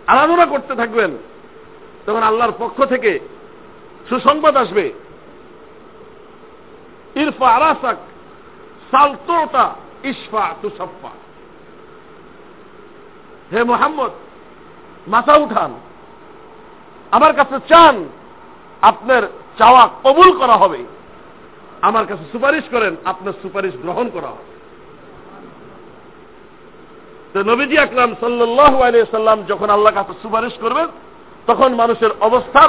আরাধনা করতে থাকবেন, তখন আল্লাহর পক্ষ থেকে সুসংবাদ আসবে। ইরফা আরাসাক সালতোটা ইসফা তুসফা হে মোহাম্মদ, মাথা উঠান। আমার কাছে চান, আপনার চাওয়া কবুল করা হবে। আমার কাছে সুপারিশ করেন, আপনার সুপারিশ গ্রহণ করা হবে। তো নবীজি আকরাম সাল্লাহ সাল্লাম যখন আল্লাহ কাছে সুপারিশ করবেন, তখন মানুষের অবস্থার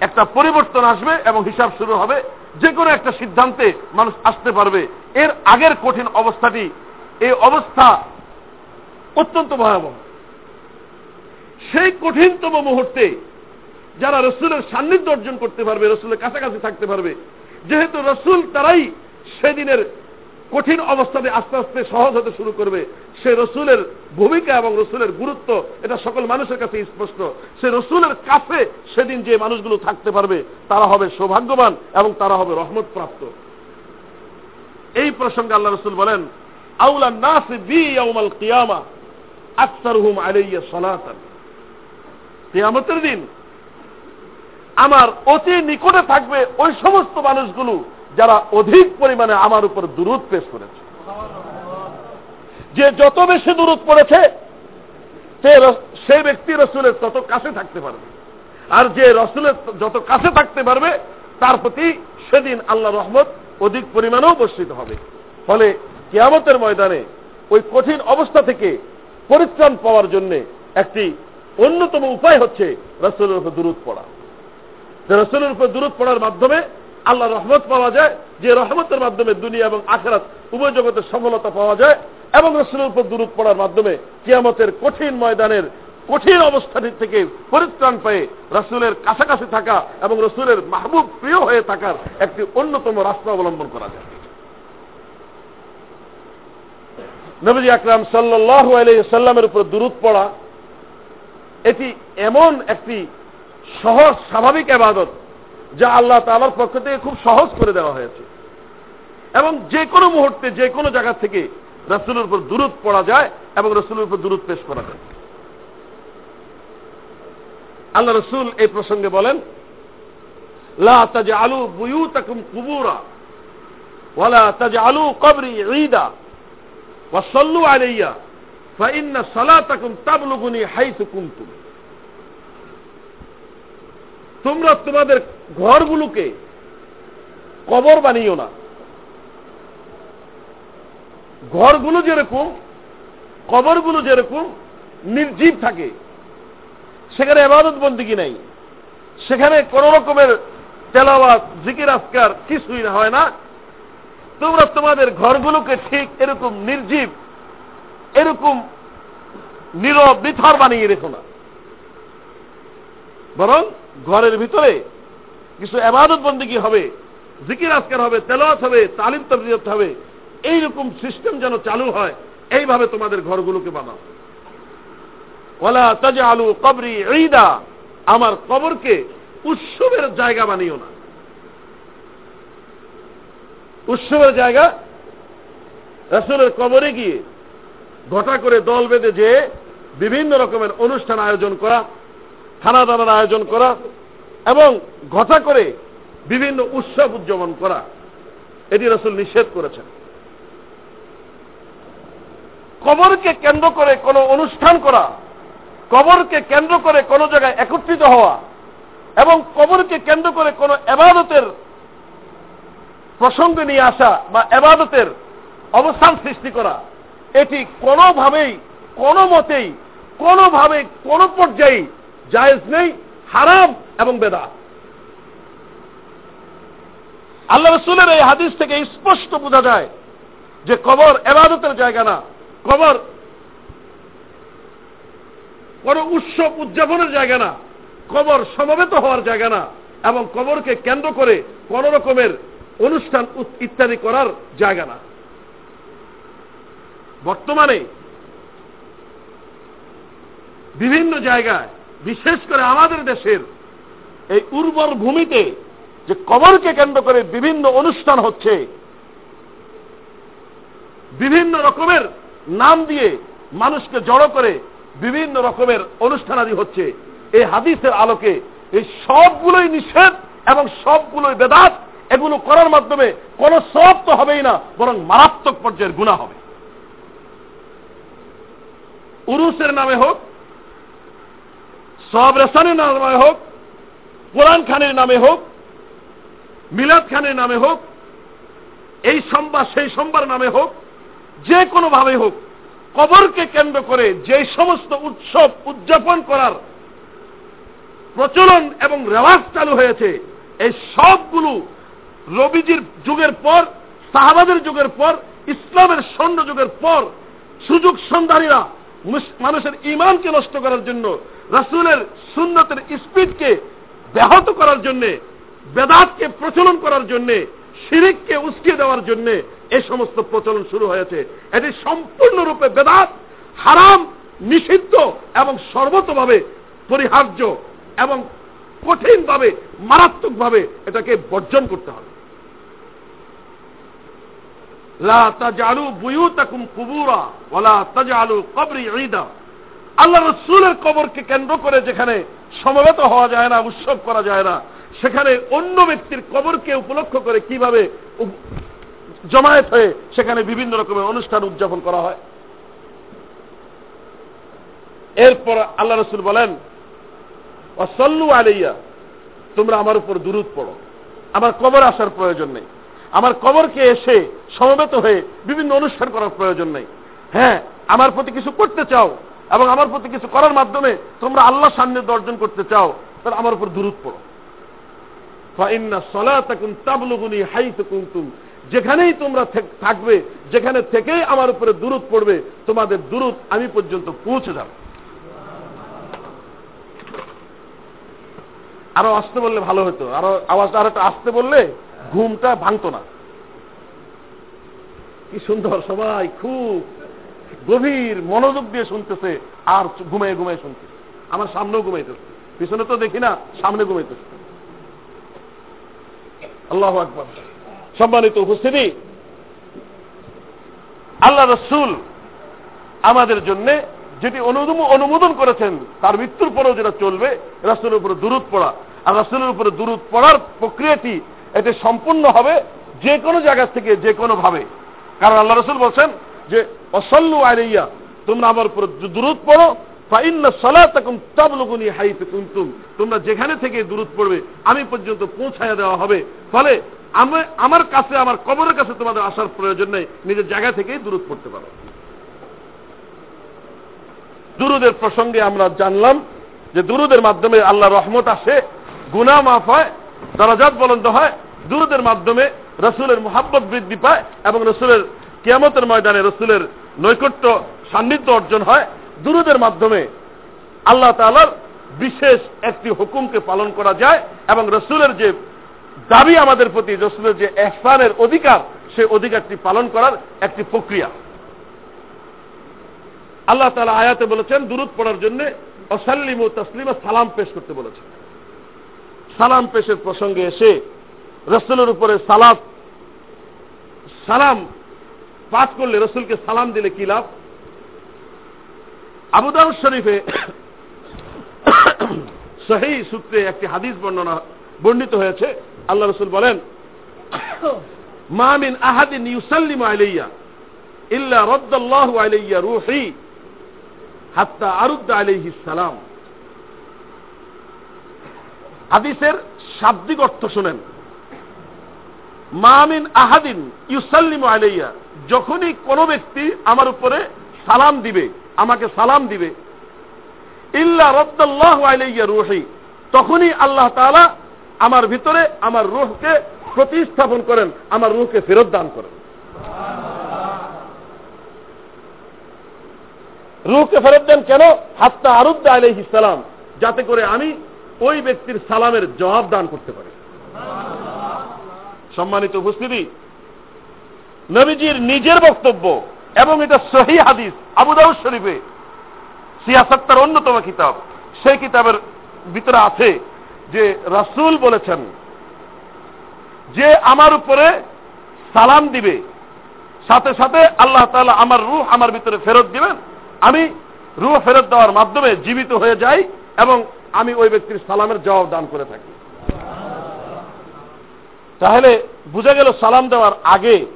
একটা পরিবর্তন আসবে এবং হিসাব শুরু হবে। যে কোনো একটা সিদ্ধান্তে মানুষ আসতে পারবে। এর আগের কঠিন অবস্থাটি, এই অবস্থা অত্যন্ত ভয়াবহ। সেই কঠিনতম মুহূর্তে যারা রসুলের সান্নিধ্য অর্জন করতে পারবে, রসুলের কাছাকাছি থাকতে পারবে যেহেতু রসুল তারাই সেদিনের কঠিন অবস্থাতে আস্তে আস্তে সহজ হতে শুরু করবে, সে রসুলের ভূমিকা এবং রসুলের গুরুত্ব এটা সকল মানুষের কাছে স্পষ্ট। সে রসুলের কাছে সেদিন যে মানুষগুলো থাকতে পারবে, তারা হবে সৌভাগ্যবান এবং তারা হবে রহমত প্রাপ্ত এই প্রসঙ্গে আল্লাহ রসুল বলেন, আউলা নাস কিয়ামা হুম আলাইয়া কিয়ামতের দিন আমার অতি নিকটে থাকবে ওই সমস্ত মানুষগুলো যারা অধিক পরিমাণে আমার উপর দূরত পেশ করেছে। যে যত বেশি দূরত পড়েছে সেই ব্যক্তি রসুলের তত কাছে থাকতে পারবে। আর যে রসুলের যত কাছে থাকতে পারবে, তার প্রতি সেদিন আল্লাহ রহমত অধিক পরিমাণেও বর্ষিত হবে। ফলে কেয়ামতের ময়দানে ওই কঠিন অবস্থা থেকে পরিত্রাণ পাওয়ার জন্য একটি অন্যতম উপায় হচ্ছে রসুলের উপর দূরত পড়া। রসুলের উপর দূরত পড়ার মাধ্যমে আল্লাহ রহমত পাওয়া যায়, যে রহমতের মাধ্যমে দুনিয়া এবং আখেরাত উভয় জগতের সফলতা পাওয়া যায় এবং রসুলের উপর দূরত পড়ার মাধ্যমে কিয়ামতের কঠিন ময়দানের কঠিন অবস্থাটি থেকে পরিত্রাণ পেয়ে রসুলের কাছাকাছি থাকা এবং রসুলের মাহবুব প্রিয় হয়ে থাকার একটি অন্যতম রাস্তা অবলম্বন করা যায়। নবী আকরাম সাল্লাহ সাল্লামের উপর দূরত পড়া, এটি এমন একটি সহজ, স্বাভাবিক আবাদত যা আল্লাহ তালার পক্ষ থেকে খুব সহজ করে দেওয়া হয়েছে। এবং যে কোনো মুহূর্তে, যে কোনো জায়গা থেকে রসুলের উপর দূরত পড়া যায় এবং রসুলের উপর দূরত পেশ করা যায়। আল্লাহ রসুল এই প্রসঙ্গে বলেন আলু বুয়ু তাকুম কুবুরা ওয়ালা তাজ আলু কবরি ঈদা ওয়াসল্লু আলাইয়া ফাইন্না সালাতাকুম তাবলুগুনি হাইথু কুমতুম তোমরা তোমাদের ঘরগুলোকে কবর বানিও না। ঘরগুলো যেরকম, কবরগুলো যেরকম নির্জীব থাকে, সেখানে এবাদত বন্দিগি নেই। সেখানে কোন রকমের তেলাওয়াত, জিকির, আজকার কিছুই হয় না। তোমরা তোমাদের ঘরগুলোকে ঠিক এরকম নির্জীব, এরকম নীরব, নিথর বানিয়ে রেখো না। বরং ঘরের ভিতরে কিছু এবাদত বন্দী হবে, জিকির আজকার হবে, তেলাওয়াত হবে, তালিম তবরিয়ত হবে, এইরকম সিস্টেম যেন চালু হয়, এইভাবে তোমাদের ঘরগুলোকে বানাও। ওলা তাজা আলু কবরি ঈদা, আমার কবরকে উৎসবের জায়গা বানিও না। উৎসবের জায়গা, রসুলের কবরে গিয়ে, ঘটা করে দল বেঁধে যে বিভিন্ন রকমের অনুষ্ঠান আয়োজন করা খানা দানার আয়োজন করা এবং ঘটা করে বিভিন্ন উৎসব উদযাপন করা। এটি রসুল নিষেধ করেছেন। কবরকে কেন্দ্র করে কোনো অনুষ্ঠান করা, কবরকে কেন্দ্র করে কোনো জায়গায় একত্রিত হওয়া এবং কবরকে কেন্দ্র করে কোনো এবাদতের প্রসঙ্গে নিয়ে আসা বা এবাদতের অবস্থান সৃষ্টি করা, এটি কোনোভাবেই, কোনো মতেই, কোনোভাবে কোনো পর্যায়ে জায়েজ নেই, হারাম এবং বেদা আল্লাহ রসুলের এই হাদিস থেকে স্পষ্ট বোঝা যায় যে কবর এবাদতের জায়গা না। কবর কোন উৎসব উদযাপনের জায়গা না। কবর সমবেত হওয়ার জায়গা না এবং কবরকে কেন্দ্র করে কোন রকমের অনুষ্ঠান ইত্যাদি করার জায়গা না। বর্তমানে বিভিন্ন জায়গায় বিশেষ করে আমাদের দেশের এই উর্বর ভূমিতে যে কবরকে কেন্দ্র করে বিভিন্ন অনুষ্ঠান হচ্ছে, বিভিন্ন রকমের নাম দিয়ে মানুষকে জড়ো করে বিভিন্ন রকমের অনুষ্ঠানাদি হচ্ছে। এই হাদিসের আলোকে এই সবগুলোই নিষেধ এবং সবগুলোই বেদাত, এগুলো করার মাধ্যমে কোনো সব তো হবেই না, বরং মারাত্মক পর্যায়ের গুণা হবে। উরুসের নামে হোক সব রেশনের নামে হোক, কোরআন খানের নামে হোক, মিলাদ খানের নামে হোক, এই সোমবার, সেই সোমবার নামে হোক, যে কোনোভাবে হোক, কবরকে কেন্দ্র করে যে সমস্ত উৎসব উদযাপন করার প্রচলন এবং রেওয়াজ চালু হয়েছে, এই সবগুলো রবিজির যুগের পর, সাহাবাদের যুগের পর, ইসলামের স্বর্ণ যুগের পর, সুযোগ সন্ধানীরা মানুষের ইমানকে নষ্ট করার জন্য রাসুলের সুন্নতের স্পিডকে ব্যাহত করার জন্যে, বেদাতকে প্রচলন করার জন্যে, শিরিককে উস্কিয়ে দেওয়ার জন্য এ সমস্ত প্রচলন শুরু হয়েছে। এটি সম্পূর্ণরূপে বেদাত, হারাম, নিষিদ্ধ এবং সর্বতভাবে পরিহার্য এবং কঠিনভাবে, মারাত্মকভাবে এটাকে বর্জন করতে হবে। আল্লাহ রসুলের কবরকে কেন্দ্র করে যেখানে সমবেত হওয়া যায় না, উৎসব করা যায় না, সেখানে অন্য ব্যক্তির কবরকে উপলক্ষ করে কীভাবে জমায়েত হয়ে সেখানে বিভিন্ন রকমের অনুষ্ঠান উদযাপন করা হয়। এরপর আল্লাহ রসুল বলেন অসল্লু আলাইয়া, তোমরা আমার উপর দূরত পড়ো। আমার কবর আসার প্রয়োজন নেই। আমার কবরকে এসে সমবেত হয়ে বিভিন্ন অনুষ্ঠান করার প্রয়োজন নেই। হ্যাঁ আমার প্রতি কিছু করতে চাও এবং আমার প্রতি কিছু করার মাধ্যমে তোমরা আল্লাহ সান্নিধ্য অর্জন করতে চাও, তাহলে আমার উপর দূরত পড়ো। যেখানেই তোমরা থাকবে, যেখানে থেকেই আমার উপরে দূরত পড়বে, তোমাদের দূরত আমি পর্যন্ত পৌঁছে যাব। আরও আসতে বললে ভালো হতো। আরও আওয়াজটা আরও আসতে বললে ঘুমটা ভাঙতো না। কি সুন্দর সবাই, খুব গভীর মনোযোগ দিয়ে শুনতেছে, আর ঘুমাই ঘুমাই শুনতেছে। আমার সামনেও ঘুমাইতেছে। পিছনে তো দেখি না, সামনে ঘুমাইতেছে। আল্লাহ আকবর। সম্মানিত উপস্থিতি, আল্লাহ রসুল আমাদের জন্য যেটি অনুমোদন করেছেন, তার মৃত্যুর পরেও যেটা চলবে, রাসুলের উপরে দূরত পড়া। আর রাসুলের উপরে দূরত পড়ার প্রক্রিয়াটি এটি সম্পূর্ণ হবে যে কোনো জায়গা থেকে যে কোনো ভাবে কারণ আল্লাহ রসুল বলছেন যে অসল্লু আইয়া তোমরা আমার উপরে দূরত পড়ো তোমরা যেখানে থেকে দূরত পড়বে, আমি পর্যন্ত পৌঁছায় দেওয়া হবে। ফলে আমার কাছে, আমার কবরের কাছে তোমাদের আসার প্রয়োজন নেই, নিজের জায়গা থেকেই দূরত পড়তে পারো। দুরুদের প্রসঙ্গে আমরা জানলাম যে দুরুদের মাধ্যমে আল্লাহ রহমত আসে গুনা মাফ হয়, দরাজাত বলন্দ হয়। দুরুদের মাধ্যমে রসুলের মোহাব্বত বৃদ্ধি পায় এবং রসুলের কিয়ামতের ময়দানে রসুলের নৈকট্য সান্নিধ্য অর্জন হয়। দুরুদের মাধ্যমে আল্লাহ তালার বিশেষ একটি হুকুমকে পালন করা যায় এবং রসুলের যে দাবি আমাদের প্রতি, রসুলের যে এহসানের অধিকার সে অধিকারটি পালন করার একটি প্রক্রিয়া। আল্লাহ তালা আয়াতে বলেছেন দূরত পড়ার জন্য অসাল্লিম ও তসলিমা সালাম পেশ করতে বলেছেন। সালাম পেশের প্রসঙ্গে এসে রসুলের উপরে সালাম সালাম পাঠ করলে রসুলকে সালাম দিলে কি লাভ? আবুদাউ শরীফে সহি সূত্রে একটি হাদিস বর্ণনা, বর্ণিত হয়েছে। আল্লাহ রসুল বলেন মামিন আহাদিন ইউসাল্লিম আলাইয়া ইল্লা রদ্দাল্লাহু আলাইয়া রুহি হাত্তা আরুদ্দা আলাইহি সালাম। হাদিসের শাব্দিক অর্থ শুনেন। মামিন আহাদিন ইউসাল্লিম আলাইয়া। যখনই কোন ব্যক্তি আমার উপরে সালাম দিবে, আমাকে সালাম দিবে, ইল্লা রদ্দাল্লাহু আলাইয়া রুহি, তখনই আল্লাহ তাআলা আমার ভিতরে আমার রুহকে প্রতিস্থাপন করেন, আমার রুহকে ফেরত দান করেন। রুহকে ফেরত দেন কেন? হাত্তা আরুদ্দা আলহ ইসালাম যাতে করে আমি ওই ব্যক্তির সালামের জবাব দান করতে পারি। সম্মানিত উপস্থিতি। নবীজির নিজের বক্তব্য এবং এটা সহি হাদিস আবুদাউদ শরীফে সিয়াসত্তার অন্যতম কিতাব সেই কিতাবের ভিতরে আছে যে রাসুল বলেছেন, যে আমার উপরে সালাম দিবে, সাথে সাথে আল্লাহ তালা আমার রুহ আমার ভিতরে ফেরত দিবেন। আমি রুহ ফেরত দেওয়ার মাধ্যমে জীবিত হয়ে যাই এবং আমি ওই ব্যক্তির সালামের জবাব দান করে থাকি। তাহলে বুঝা গেল সালাম দেওয়ার আগে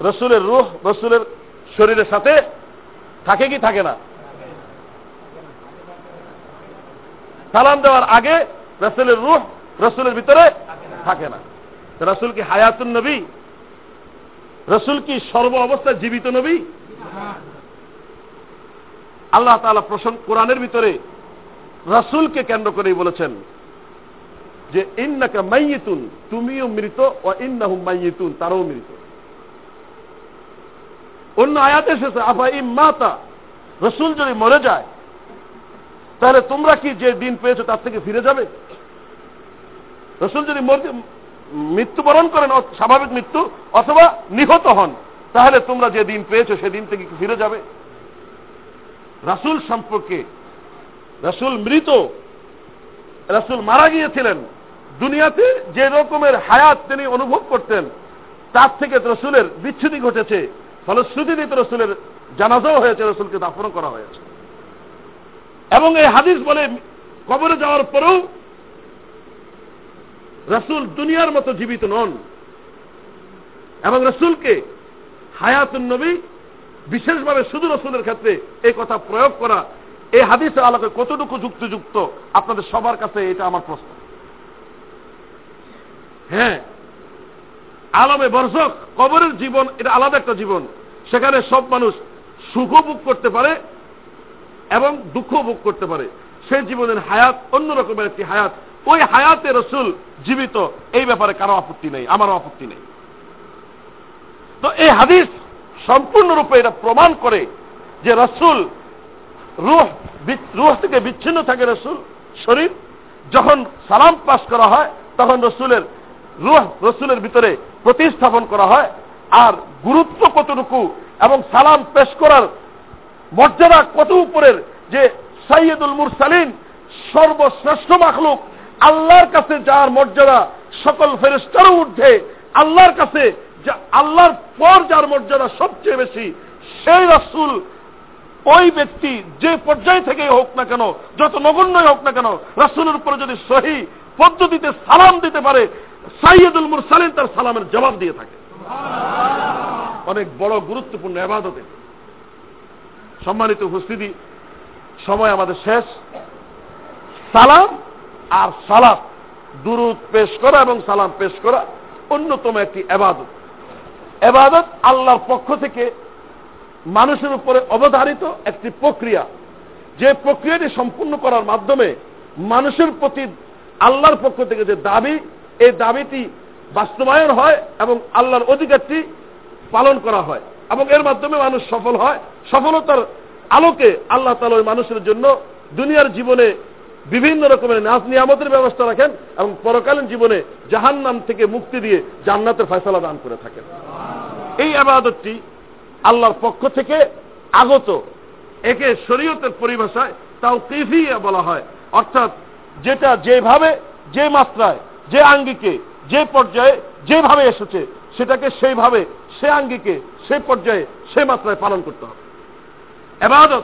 রসুলের রুহ, রসুলের শরীরের সাথে থাকে কি থাকে না? সালাম দেওয়ার আগে রসুলের রুহ, রসুলের ভিতরে থাকে না। রসুল কি হায়াতুন নবী? রসুল কি সর্ব অবস্থায় জীবিত নবী? আল্লাহ তালা প্রসঙ্গ কোরআনের ভিতরে রসুলকে কেন্দ্র করেই বলেছেন যে ইন্নাকা মাইয়িতুন, তুমিও মৃত ও ইন্নাহুম মাইয়িতুন, তারাও মৃত। অন্য আয়াতে এসেছে, আফা ইম মাতা, রসুল যদি মরে যায়, তাহলে তোমরা কি যে দিন পেয়েছ তার থেকে ফিরে যাবে? রসুল যদি মৃত্যুবরণ করেন স্বাভাবিক মৃত্যু, অথবা নিহত হন, তাহলে তোমরা যে দিন পেয়েছ সেদিন থেকে কি ফিরে যাবে? রাসুল সম্পর্কে, রাসুল মৃত, রাসুল মারা গিয়েছিলেন দুনিয়াতে যে রকমের হায়াত তিনি অনুভব করতেন, তার থেকে রসুলের বিচ্ছুতি ঘটেছে। ফলশ্রুতিতে রসুলের জানাজাও হয়েছে, রসুলকে দাফন করা হয়েছে। এবং এই হাদিস বলে কবরে যাওয়ার পরেও রসুল দুনিয়ার মতো জীবিত নন। এবং রসুলকে হায়াতুন নবী বিশেষভাবে শুধু রসুলের ক্ষেত্রে এই কথা প্রয়োগ করা, এই হাদিসের আলোকে কতটুকু যুক্তিযুক্ত, আপনাদের সবার কাছে এটা আমার প্রশ্ন। হ্যাঁ। আলমে বর্ষক কবরের জীবন, এটা আলাদা একটা জীবন। সেখানে সব মানুষ সুখ ভোগ করতে পারে এবং দুঃখ ভোগ করতে পারে। সেই জীবনের হায়াত, অন্য রকমের একটি হায়াত। ওই হায়াতে রসুল জীবিত, এই ব্যাপারে কারও আপত্তি নেই, আমারও আপত্তি নেই। তো এই হাদিস সম্পূর্ণরূপে এটা প্রমাণ করে যে রসুল রুহ রুহ থেকে বিচ্ছিন্ন থাকে রসুল শরীর। যখন সালাম পাশ করা হয়, তখন রসুলের রুহ রসুলের ভিতরে প্রতিস্থাপন করা হয়, আর গুরুত্ব কতটুকু এবং সালাম পেশ করার মর্যাদা কত উপরের যে সাইয়দুল মুরসালিন সর্বশ্রেষ্ঠ মাখলুক, আল্লাহর কাছে যার মর্যাদা সকল ফেরেস্তার ঊর্ধ্বে, আল্লাহর কাছে আল্লাহর পর যার মর্যাদা সবচেয়ে বেশি, সেই রসুল ওই ব্যক্তি যে পর্যায় থেকে হোক না কেন, যত নগণ্যই হোক না কেন, রসুলের উপরে যদি সহি পদ্ধতিতে সালাম দিতে পারে সাইয়দুল মুরসালিন তার সালামের জবাব দিয়ে থাকে। অনেক বড় গুরুত্বপূর্ণ এবাদতে। সম্মানিত উপস্থিতি, সময় আমাদের শেষ। সালাম আর সালাম দুরুদ পেশ করা এবং সালাম পেশ করা অন্যতম একটি এবাদত। এবাদত আল্লাহর পক্ষ থেকে মানুষের উপরে অবধারিত একটি প্রক্রিয়া। যে প্রক্রিয়াটি সম্পূর্ণ করার মাধ্যমে মানুষের প্রতি আল্লাহর পক্ষ থেকে যে দাবি এই দাবিটি বাস্তবায়ন হয় এবং আল্লাহর অধিকারটি পালন করা হয় এবং এর মাধ্যমে মানুষ সফল হয়। সফলতার আলোকে আল্লাহ তালা ওই মানুষের জন্য দুনিয়ার জীবনে বিভিন্ন রকমের নাচ নিয়ামতের ব্যবস্থা রাখেন এবং পরকালীন জীবনে জাহান নাম থেকে মুক্তি দিয়ে জান্নাতের ফয়সলা দান করে থাকেন। এই আবাদতটি আল্লাহর পক্ষ থেকে আগত একে শরীয়তের পরিভাষায় তাও কিফিয়া বলা হয়। অর্থাৎ যেটা যেভাবে, যে মাত্রায় যে আঙ্গিকে যে পর্যায়ে যেভাবে এসেছে সেটাকে সেইভাবে সে আঙ্গিকে সে পর্যায়ে সে মাত্রায় পালন করতে হবে। এবাদত।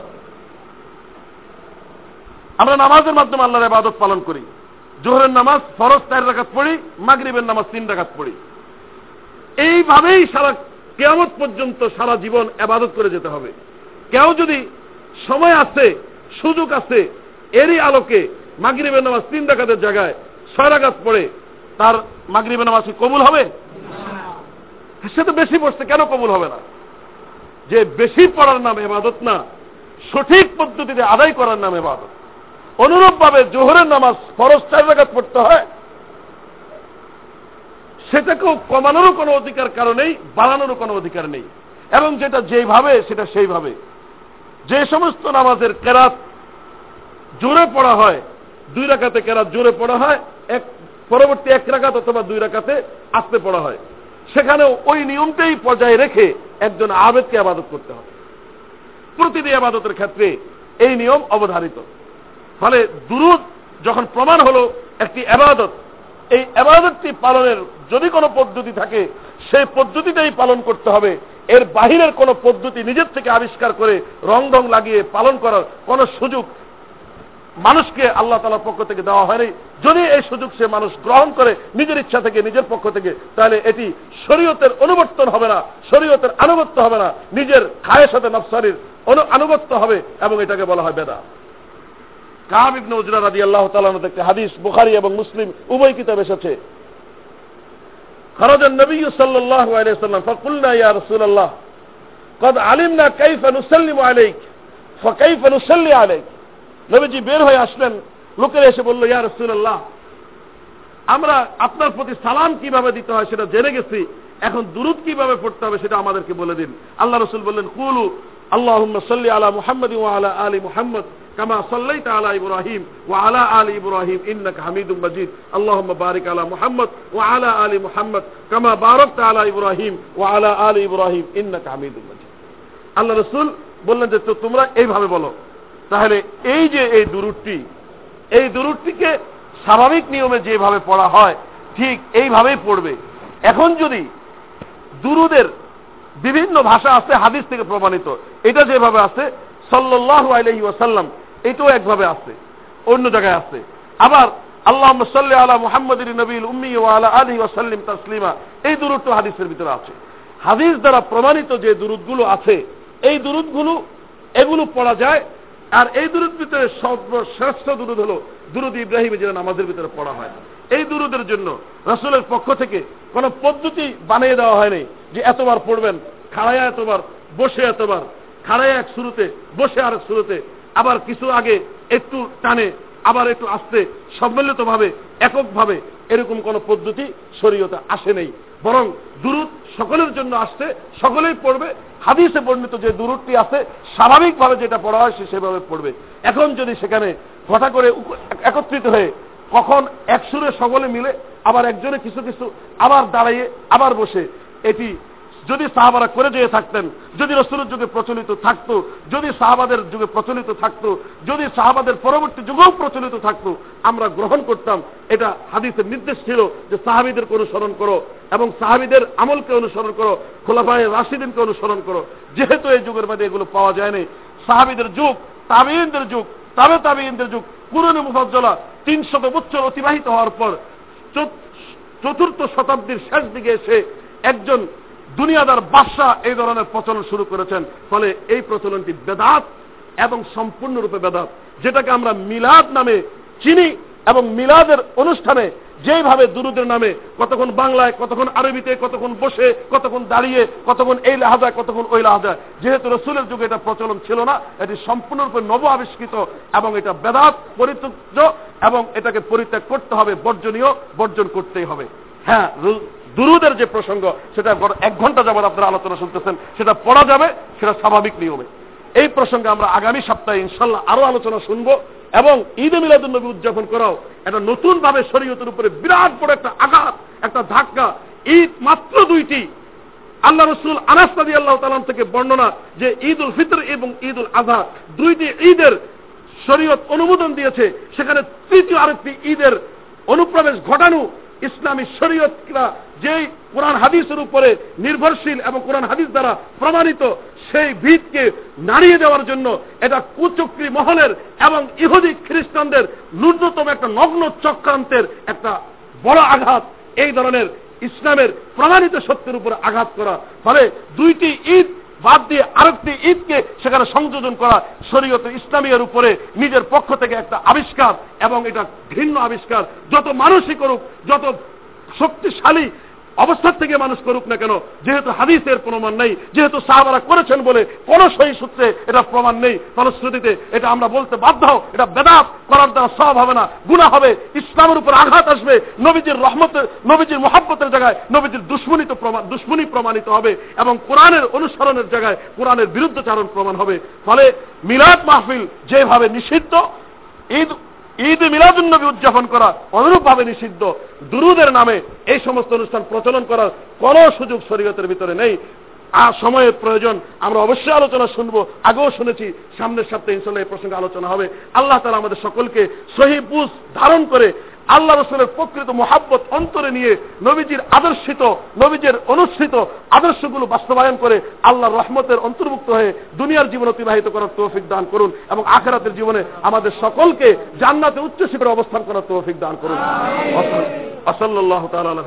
আমরা নামাজের মাধ্যমে আল্লাহর এবাদত পালন করি। জোহরের নামাজ ফরজ চার রাখাত পড়ি, মাগরিবের নামাজ তিন রাখাত পড়ি। এইভাবেই সারা কেয়ামত পর্যন্ত সারা জীবন আবাদত করে যেতে হবে। কেউ যদি সময় আছে, সুযোগ আছে, এরই আলোকে মাগরিবের নামাজ তিন রাখাতের জায়গায় ছয় রাখাত পড়ে তার মাগরিবের নামাজ কবুল হবে? সে তো বেশি পড়ছে, কেন কবুল হবে না? যে বেশি পড়ার নাম এবাদত না, সঠিক পদ্ধতিতে আদায় করার নাম এবাদত অনুরূপভাবে জোহরের নামাজ ফরজ চার রাখাত পড়তে হয়। সেটাকেও কমানোরও কোনো অধিকার কারণেই, বাড়ানোরও কোনো অধিকার নেই। এবং যেটা যেইভাবে সেটা সেইভাবে যে সমস্ত নামাজের কেরাত জোরে পড়া হয় দুই রাখাতে কেরাত জোরে পড়া হয়, এক পরবর্তী এক রাখাত অথবা দুই রাখাতে আসতে পড়া হয়। সেখানেও ওই নিয়মটাই পর্যায়ে রেখে একজন আবেদকে আবাদত করতে হবে। প্রতিটি আবাদতের ক্ষেত্রে এই নিয়ম অবধারিত। ফলে দুরুদ যখন প্রমাণ হলো একটি আবাদত, এই আবাদতটি পালনের যদি কোনো পদ্ধতি থাকে, সেই পদ্ধতিটাই পালন করতে হবে। এর বাহিরের কোনো পদ্ধতি নিজের থেকে আবিষ্কার করে রং ঢং লাগিয়ে পালন করার কোনো সুযোগ মানুষকে আল্লাহ তালার পক্ষ থেকে দেওয়া হয়নি যদি এই সুযোগ সে মানুষ গ্রহণ করে নিজের ইচ্ছা থেকে নিজের পক্ষ থেকে তাহলে এটি শরীয়তের অনুবর্তন হবে না শরীয়তের আনুগত্য হবে না নিজের খায়ের সাথে নফসারির আনুগত্য হবে এবং এটাকে বলা হয় বেদা কাব ইবনে উজরা রাদি আল্লাহ তালানো দেখতে হাদিস বুখারি এবং মুসলিম উভয় কিতাব এসেছে خرج النبي صلى الله عليه وسلم فقلنا يا رسول الله قد علمنا كيف نسلم عليك فكيف نصلي عليك নবীজি বের হয়ে আসলেন। লোকের এসে বলল, ইয়া রসুল্লাহ আমরা আপনার প্রতি সালাম কীভাবে দিতে হয় সেটা জেনে গেছি। এখন দুরুদ কীভাবে পড়তে হবে সেটা আমাদেরকে বলে দিন। আল্লাহ রসুল বললেন, কুলু আল্লাহ সাল্লি আলা মুহাম্মদ ও আলা আলী মুহাম্মদ কামা সাল্লাইত আলা ইব্রাহিম ও আলা আলী ইব্রাহিম ইন্নাক হামিদ মাজিদ। আল্লাহ বারিক আলা মুহাম্মদ ও আলা আলী মুহাম্মদ কামা বারাকতা আলা ইব্রাহিম ও আলা আলী ইব্রাহিম ইন্নাক হামিদ মাজিদ। আল্লাহ রসুল বললেন যে তোমরা এইভাবে বলো তাহলে এই যে এই দুরুটটি এই দুরুটটিকে স্বাভাবিক নিয়মে যেভাবে পড়া হয়, ঠিক এইভাবেই পড়বে। এখন যদি দুরুদের বিভিন্ন ভাষা আছে, হাদিস থেকে প্রমাণিত, এটা যেভাবে আছে সাল্লাহ আলহি ওয়াসাল্লাম, এটাও একভাবে আছে, অন্য জায়গায় আছে। আবার আল্লাহ সাল্লি আলা মুহাম্মদ নবীল উম্মি আলা আলী ওয়াসাল্লিম তাসলিমা, এই দূরত্ব হাদিসের ভিতরে আছে। হাদিস দ্বারা প্রমাণিত যে দূরতগুলো আছে, এই দূরতগুলো এগুলো পড়া যায় আর এই দূরত ভিতরে সর্বশ্রেষ্ঠ দূরত হলো দুরুদ ইব্রাহিম যেটা নামাজের ভিতরে পড়া হয়। এই দুরুদের জন্য রসুলের পক্ষ থেকে কোন পদ্ধতি বানিয়ে দেওয়া হয়নি যে এতবার পড়বেন খাড়াইয়া এতবার, বসে এতবার খাড়াইয়া এক শুরুতে বসে আর শুরুতে আবার কিছু আগে একটু টানে, আবার একটু আসতে, সম্মিলিতভাবে, এককভাবে এরকম কোন পদ্ধতি শরীয়তে আসে নেই। বরং দূরত সকলের জন্য আসছে, সকলেই পড়বে হাদিসে বর্ণিত যে দূরটি আছে, স্বাভাবিকভাবে যেটা পড়া হয় সে সেভাবে পড়বে। এখন যদি সেখানে হঠাৎ করে একত্রিত হয়ে কখন একসুরে সকলে মিলে আবার একজনে কিছু কিছু আবার দাঁড়াইয়ে আবার বসে, এটি যদি সাহাবারা করে যেয়ে থাকতেন, যদি রসুলের যুগে প্রচলিত থাকতো, যদি সাহাবাদের যুগে প্রচলিত থাকতো, যদি সাহাবাদের পরবর্তী যুগেও প্রচলিত থাকতো, আমরা গ্রহণ করতাম। এটা হাদিসের নির্দেশ ছিল যে সাহাবিদেরকে অনুসরণ করো এবং সাহাবিদের আমলকে অনুসরণ করো, খোলাফায় রাশিদিনকে অনুসরণ করো। যেহেতু এই যুগের মধ্যে এগুলো পাওয়া যায়নি, সাহাবিদের যুগ তাবিনদের যুগ, তাবে তাবিনদের যুগ পুরনো মুফজ্জলা তিনশত বছর অতিবাহিত হওয়ার পর চতুর্থ শতাব্দীর শেষ দিকে এসে একজন দুনিয়াদার বাদশাহ এই ধরনের প্রচলন শুরু করেছেন। ফলে এই প্রচলনটি বেদাত এবং সম্পূর্ণরূপে বেদাত, যেটাকে আমরা মিলাদ নামে চিনি এবং মিলাদের অনুষ্ঠানে যেভাবে দুরুদের নামে কতক্ষণ বাংলায়, কতক্ষণ আরবিতে, কতক্ষণ বসে, কতক্ষণ দাঁড়িয়ে, কতক্ষণ এই লাহাজায়, কতক্ষণ ওই লাহাজায়। যেহেতু রসুলের যুগে এটা প্রচলন ছিল না, এটি সম্পূর্ণরূপে নব আবিষ্কৃত এবং এটা বেদাত পরিত্য এবং এটাকে পরিত্যাগ করতে হবে, বর্জনীয়, বর্জন করতেই হবে। হ্যাঁ দুরুদের যে প্রসঙ্গ, সেটা এক ঘণ্টা যাবৎ আপনারা আলোচনা শুনতেছেন, সেটা পড়া যাবে, সেটা স্বাভাবিক নিয়মে। এই প্রসঙ্গে আমরা আগামী সপ্তাহে ইনশাল্লাহ আরও আলোচনা শুনব এবং ঈদ মিলাদুল্নবী উদযাপন করাও একটা নতুন ভাবে শরীয়তের উপরে বিরাট বড় একটা আঘাত, একটা ধাক্কা, ঈদ মাত্র দুইটি। আল্লাহ রসুল আনাস্তাদি আল্লাহ তালাম থেকে বর্ণনা যে ঈদ উল ফিতর এবং ঈদ উল আজহা দুইটি ঈদের শরীয়ত অনুমোদন দিয়েছে, সেখানে তৃতীয় আরেকটি ঈদের অনুপ্রবেশ ঘটানো ইসলামী শরীয়তরা যেই কোরআন হাদিসের উপরে নির্ভরশীল এবং কোরআন হাদিস দ্বারা প্রমাণিত সেই ভিতকে নাড়িয়ে দেওয়ার জন্য এটা কুচক্রি মহলের এবং ইহুদি খ্রিস্টানদের ন্যূনতম একটা নগ্ন চক্রান্তের একটা বড় আঘাত। এই ধরনের ইসলামের প্রমাণিত সত্যের উপরে আঘাত করা। ফলে দুইটি ঈদ বাদ দিয়ে আরেকটি ঈদকে সেখানে সংযোজন করা শরীয়ত ইসলামীর উপরে নিজের পক্ষ থেকে একটা আবিষ্কার এবং এটা ঘৃণ্য আবিষ্কার। যত মানসিক করুক যত শক্তিশালী অবস্থার থেকে মানুষ করুক না কেন, যেহেতু হাদিসের প্রমাণ নেই, যেহেতু সাহাবারা করেছেন বলে কোন সহি সূত্রে এটা প্রমাণ নেই, ফলশ্রুতিতে এটা আমরা বলতে বাধ্য এটা বেদাত করার দ্বারা সব হবে না গুণা হবে, ইসলামের উপর আঘাত আসবে, নবীজির রহমতের নবীজির মহাব্বতের জায়গায় নবীজির দুশ্মনিত প্রমাণ দুশ্মনী প্রমাণিত হবে এবং কোরআনের অনুসরণের জায়গায় কোরআনের বিরুদ্ধচারণ প্রমাণ হবে। ফলে মিলাদ মাহফিল যেভাবে নিষিদ্ধ, ঈদ ঈদ মিলাদুন্নবী উদযাপন করা অনুরূপভাবে নিষিদ্ধ। দুরুদের নামে এই সমস্ত অনুষ্ঠান প্রচলন করার কোনো সুযোগ শরীয়তের ভিতরে নেই। আর সময়ের প্রয়োজন, আমরা অবশ্যই আলোচনা শুনব। আগেও শুনেছি, সামনের সপ্তাহে ইনশাল্লাহ এই প্রসঙ্গে আলোচনা হবে। আল্লাহ তালা আমাদের সকলকে সহি বুঝ ধারণ করে আল্লাহ রসুলের প্রকৃত মোহাব্বত অন্তরে নিয়ে নবীজির আদর্শিত, নবীজের অনুষ্ঠিত আদর্শগুলো বাস্তবায়ন করে আল্লাহর রহমতের অন্তর্ভুক্ত হয়ে দুনিয়ার জীবন অতিবাহিত করার তৌফিক দান করুন এবং আখেরাতের জীবনে আমাদের সকলকে জান্নাতে উচ্চ শিখরে অবস্থান করার তৌফিক দান করুন। আসল্লাহ তালা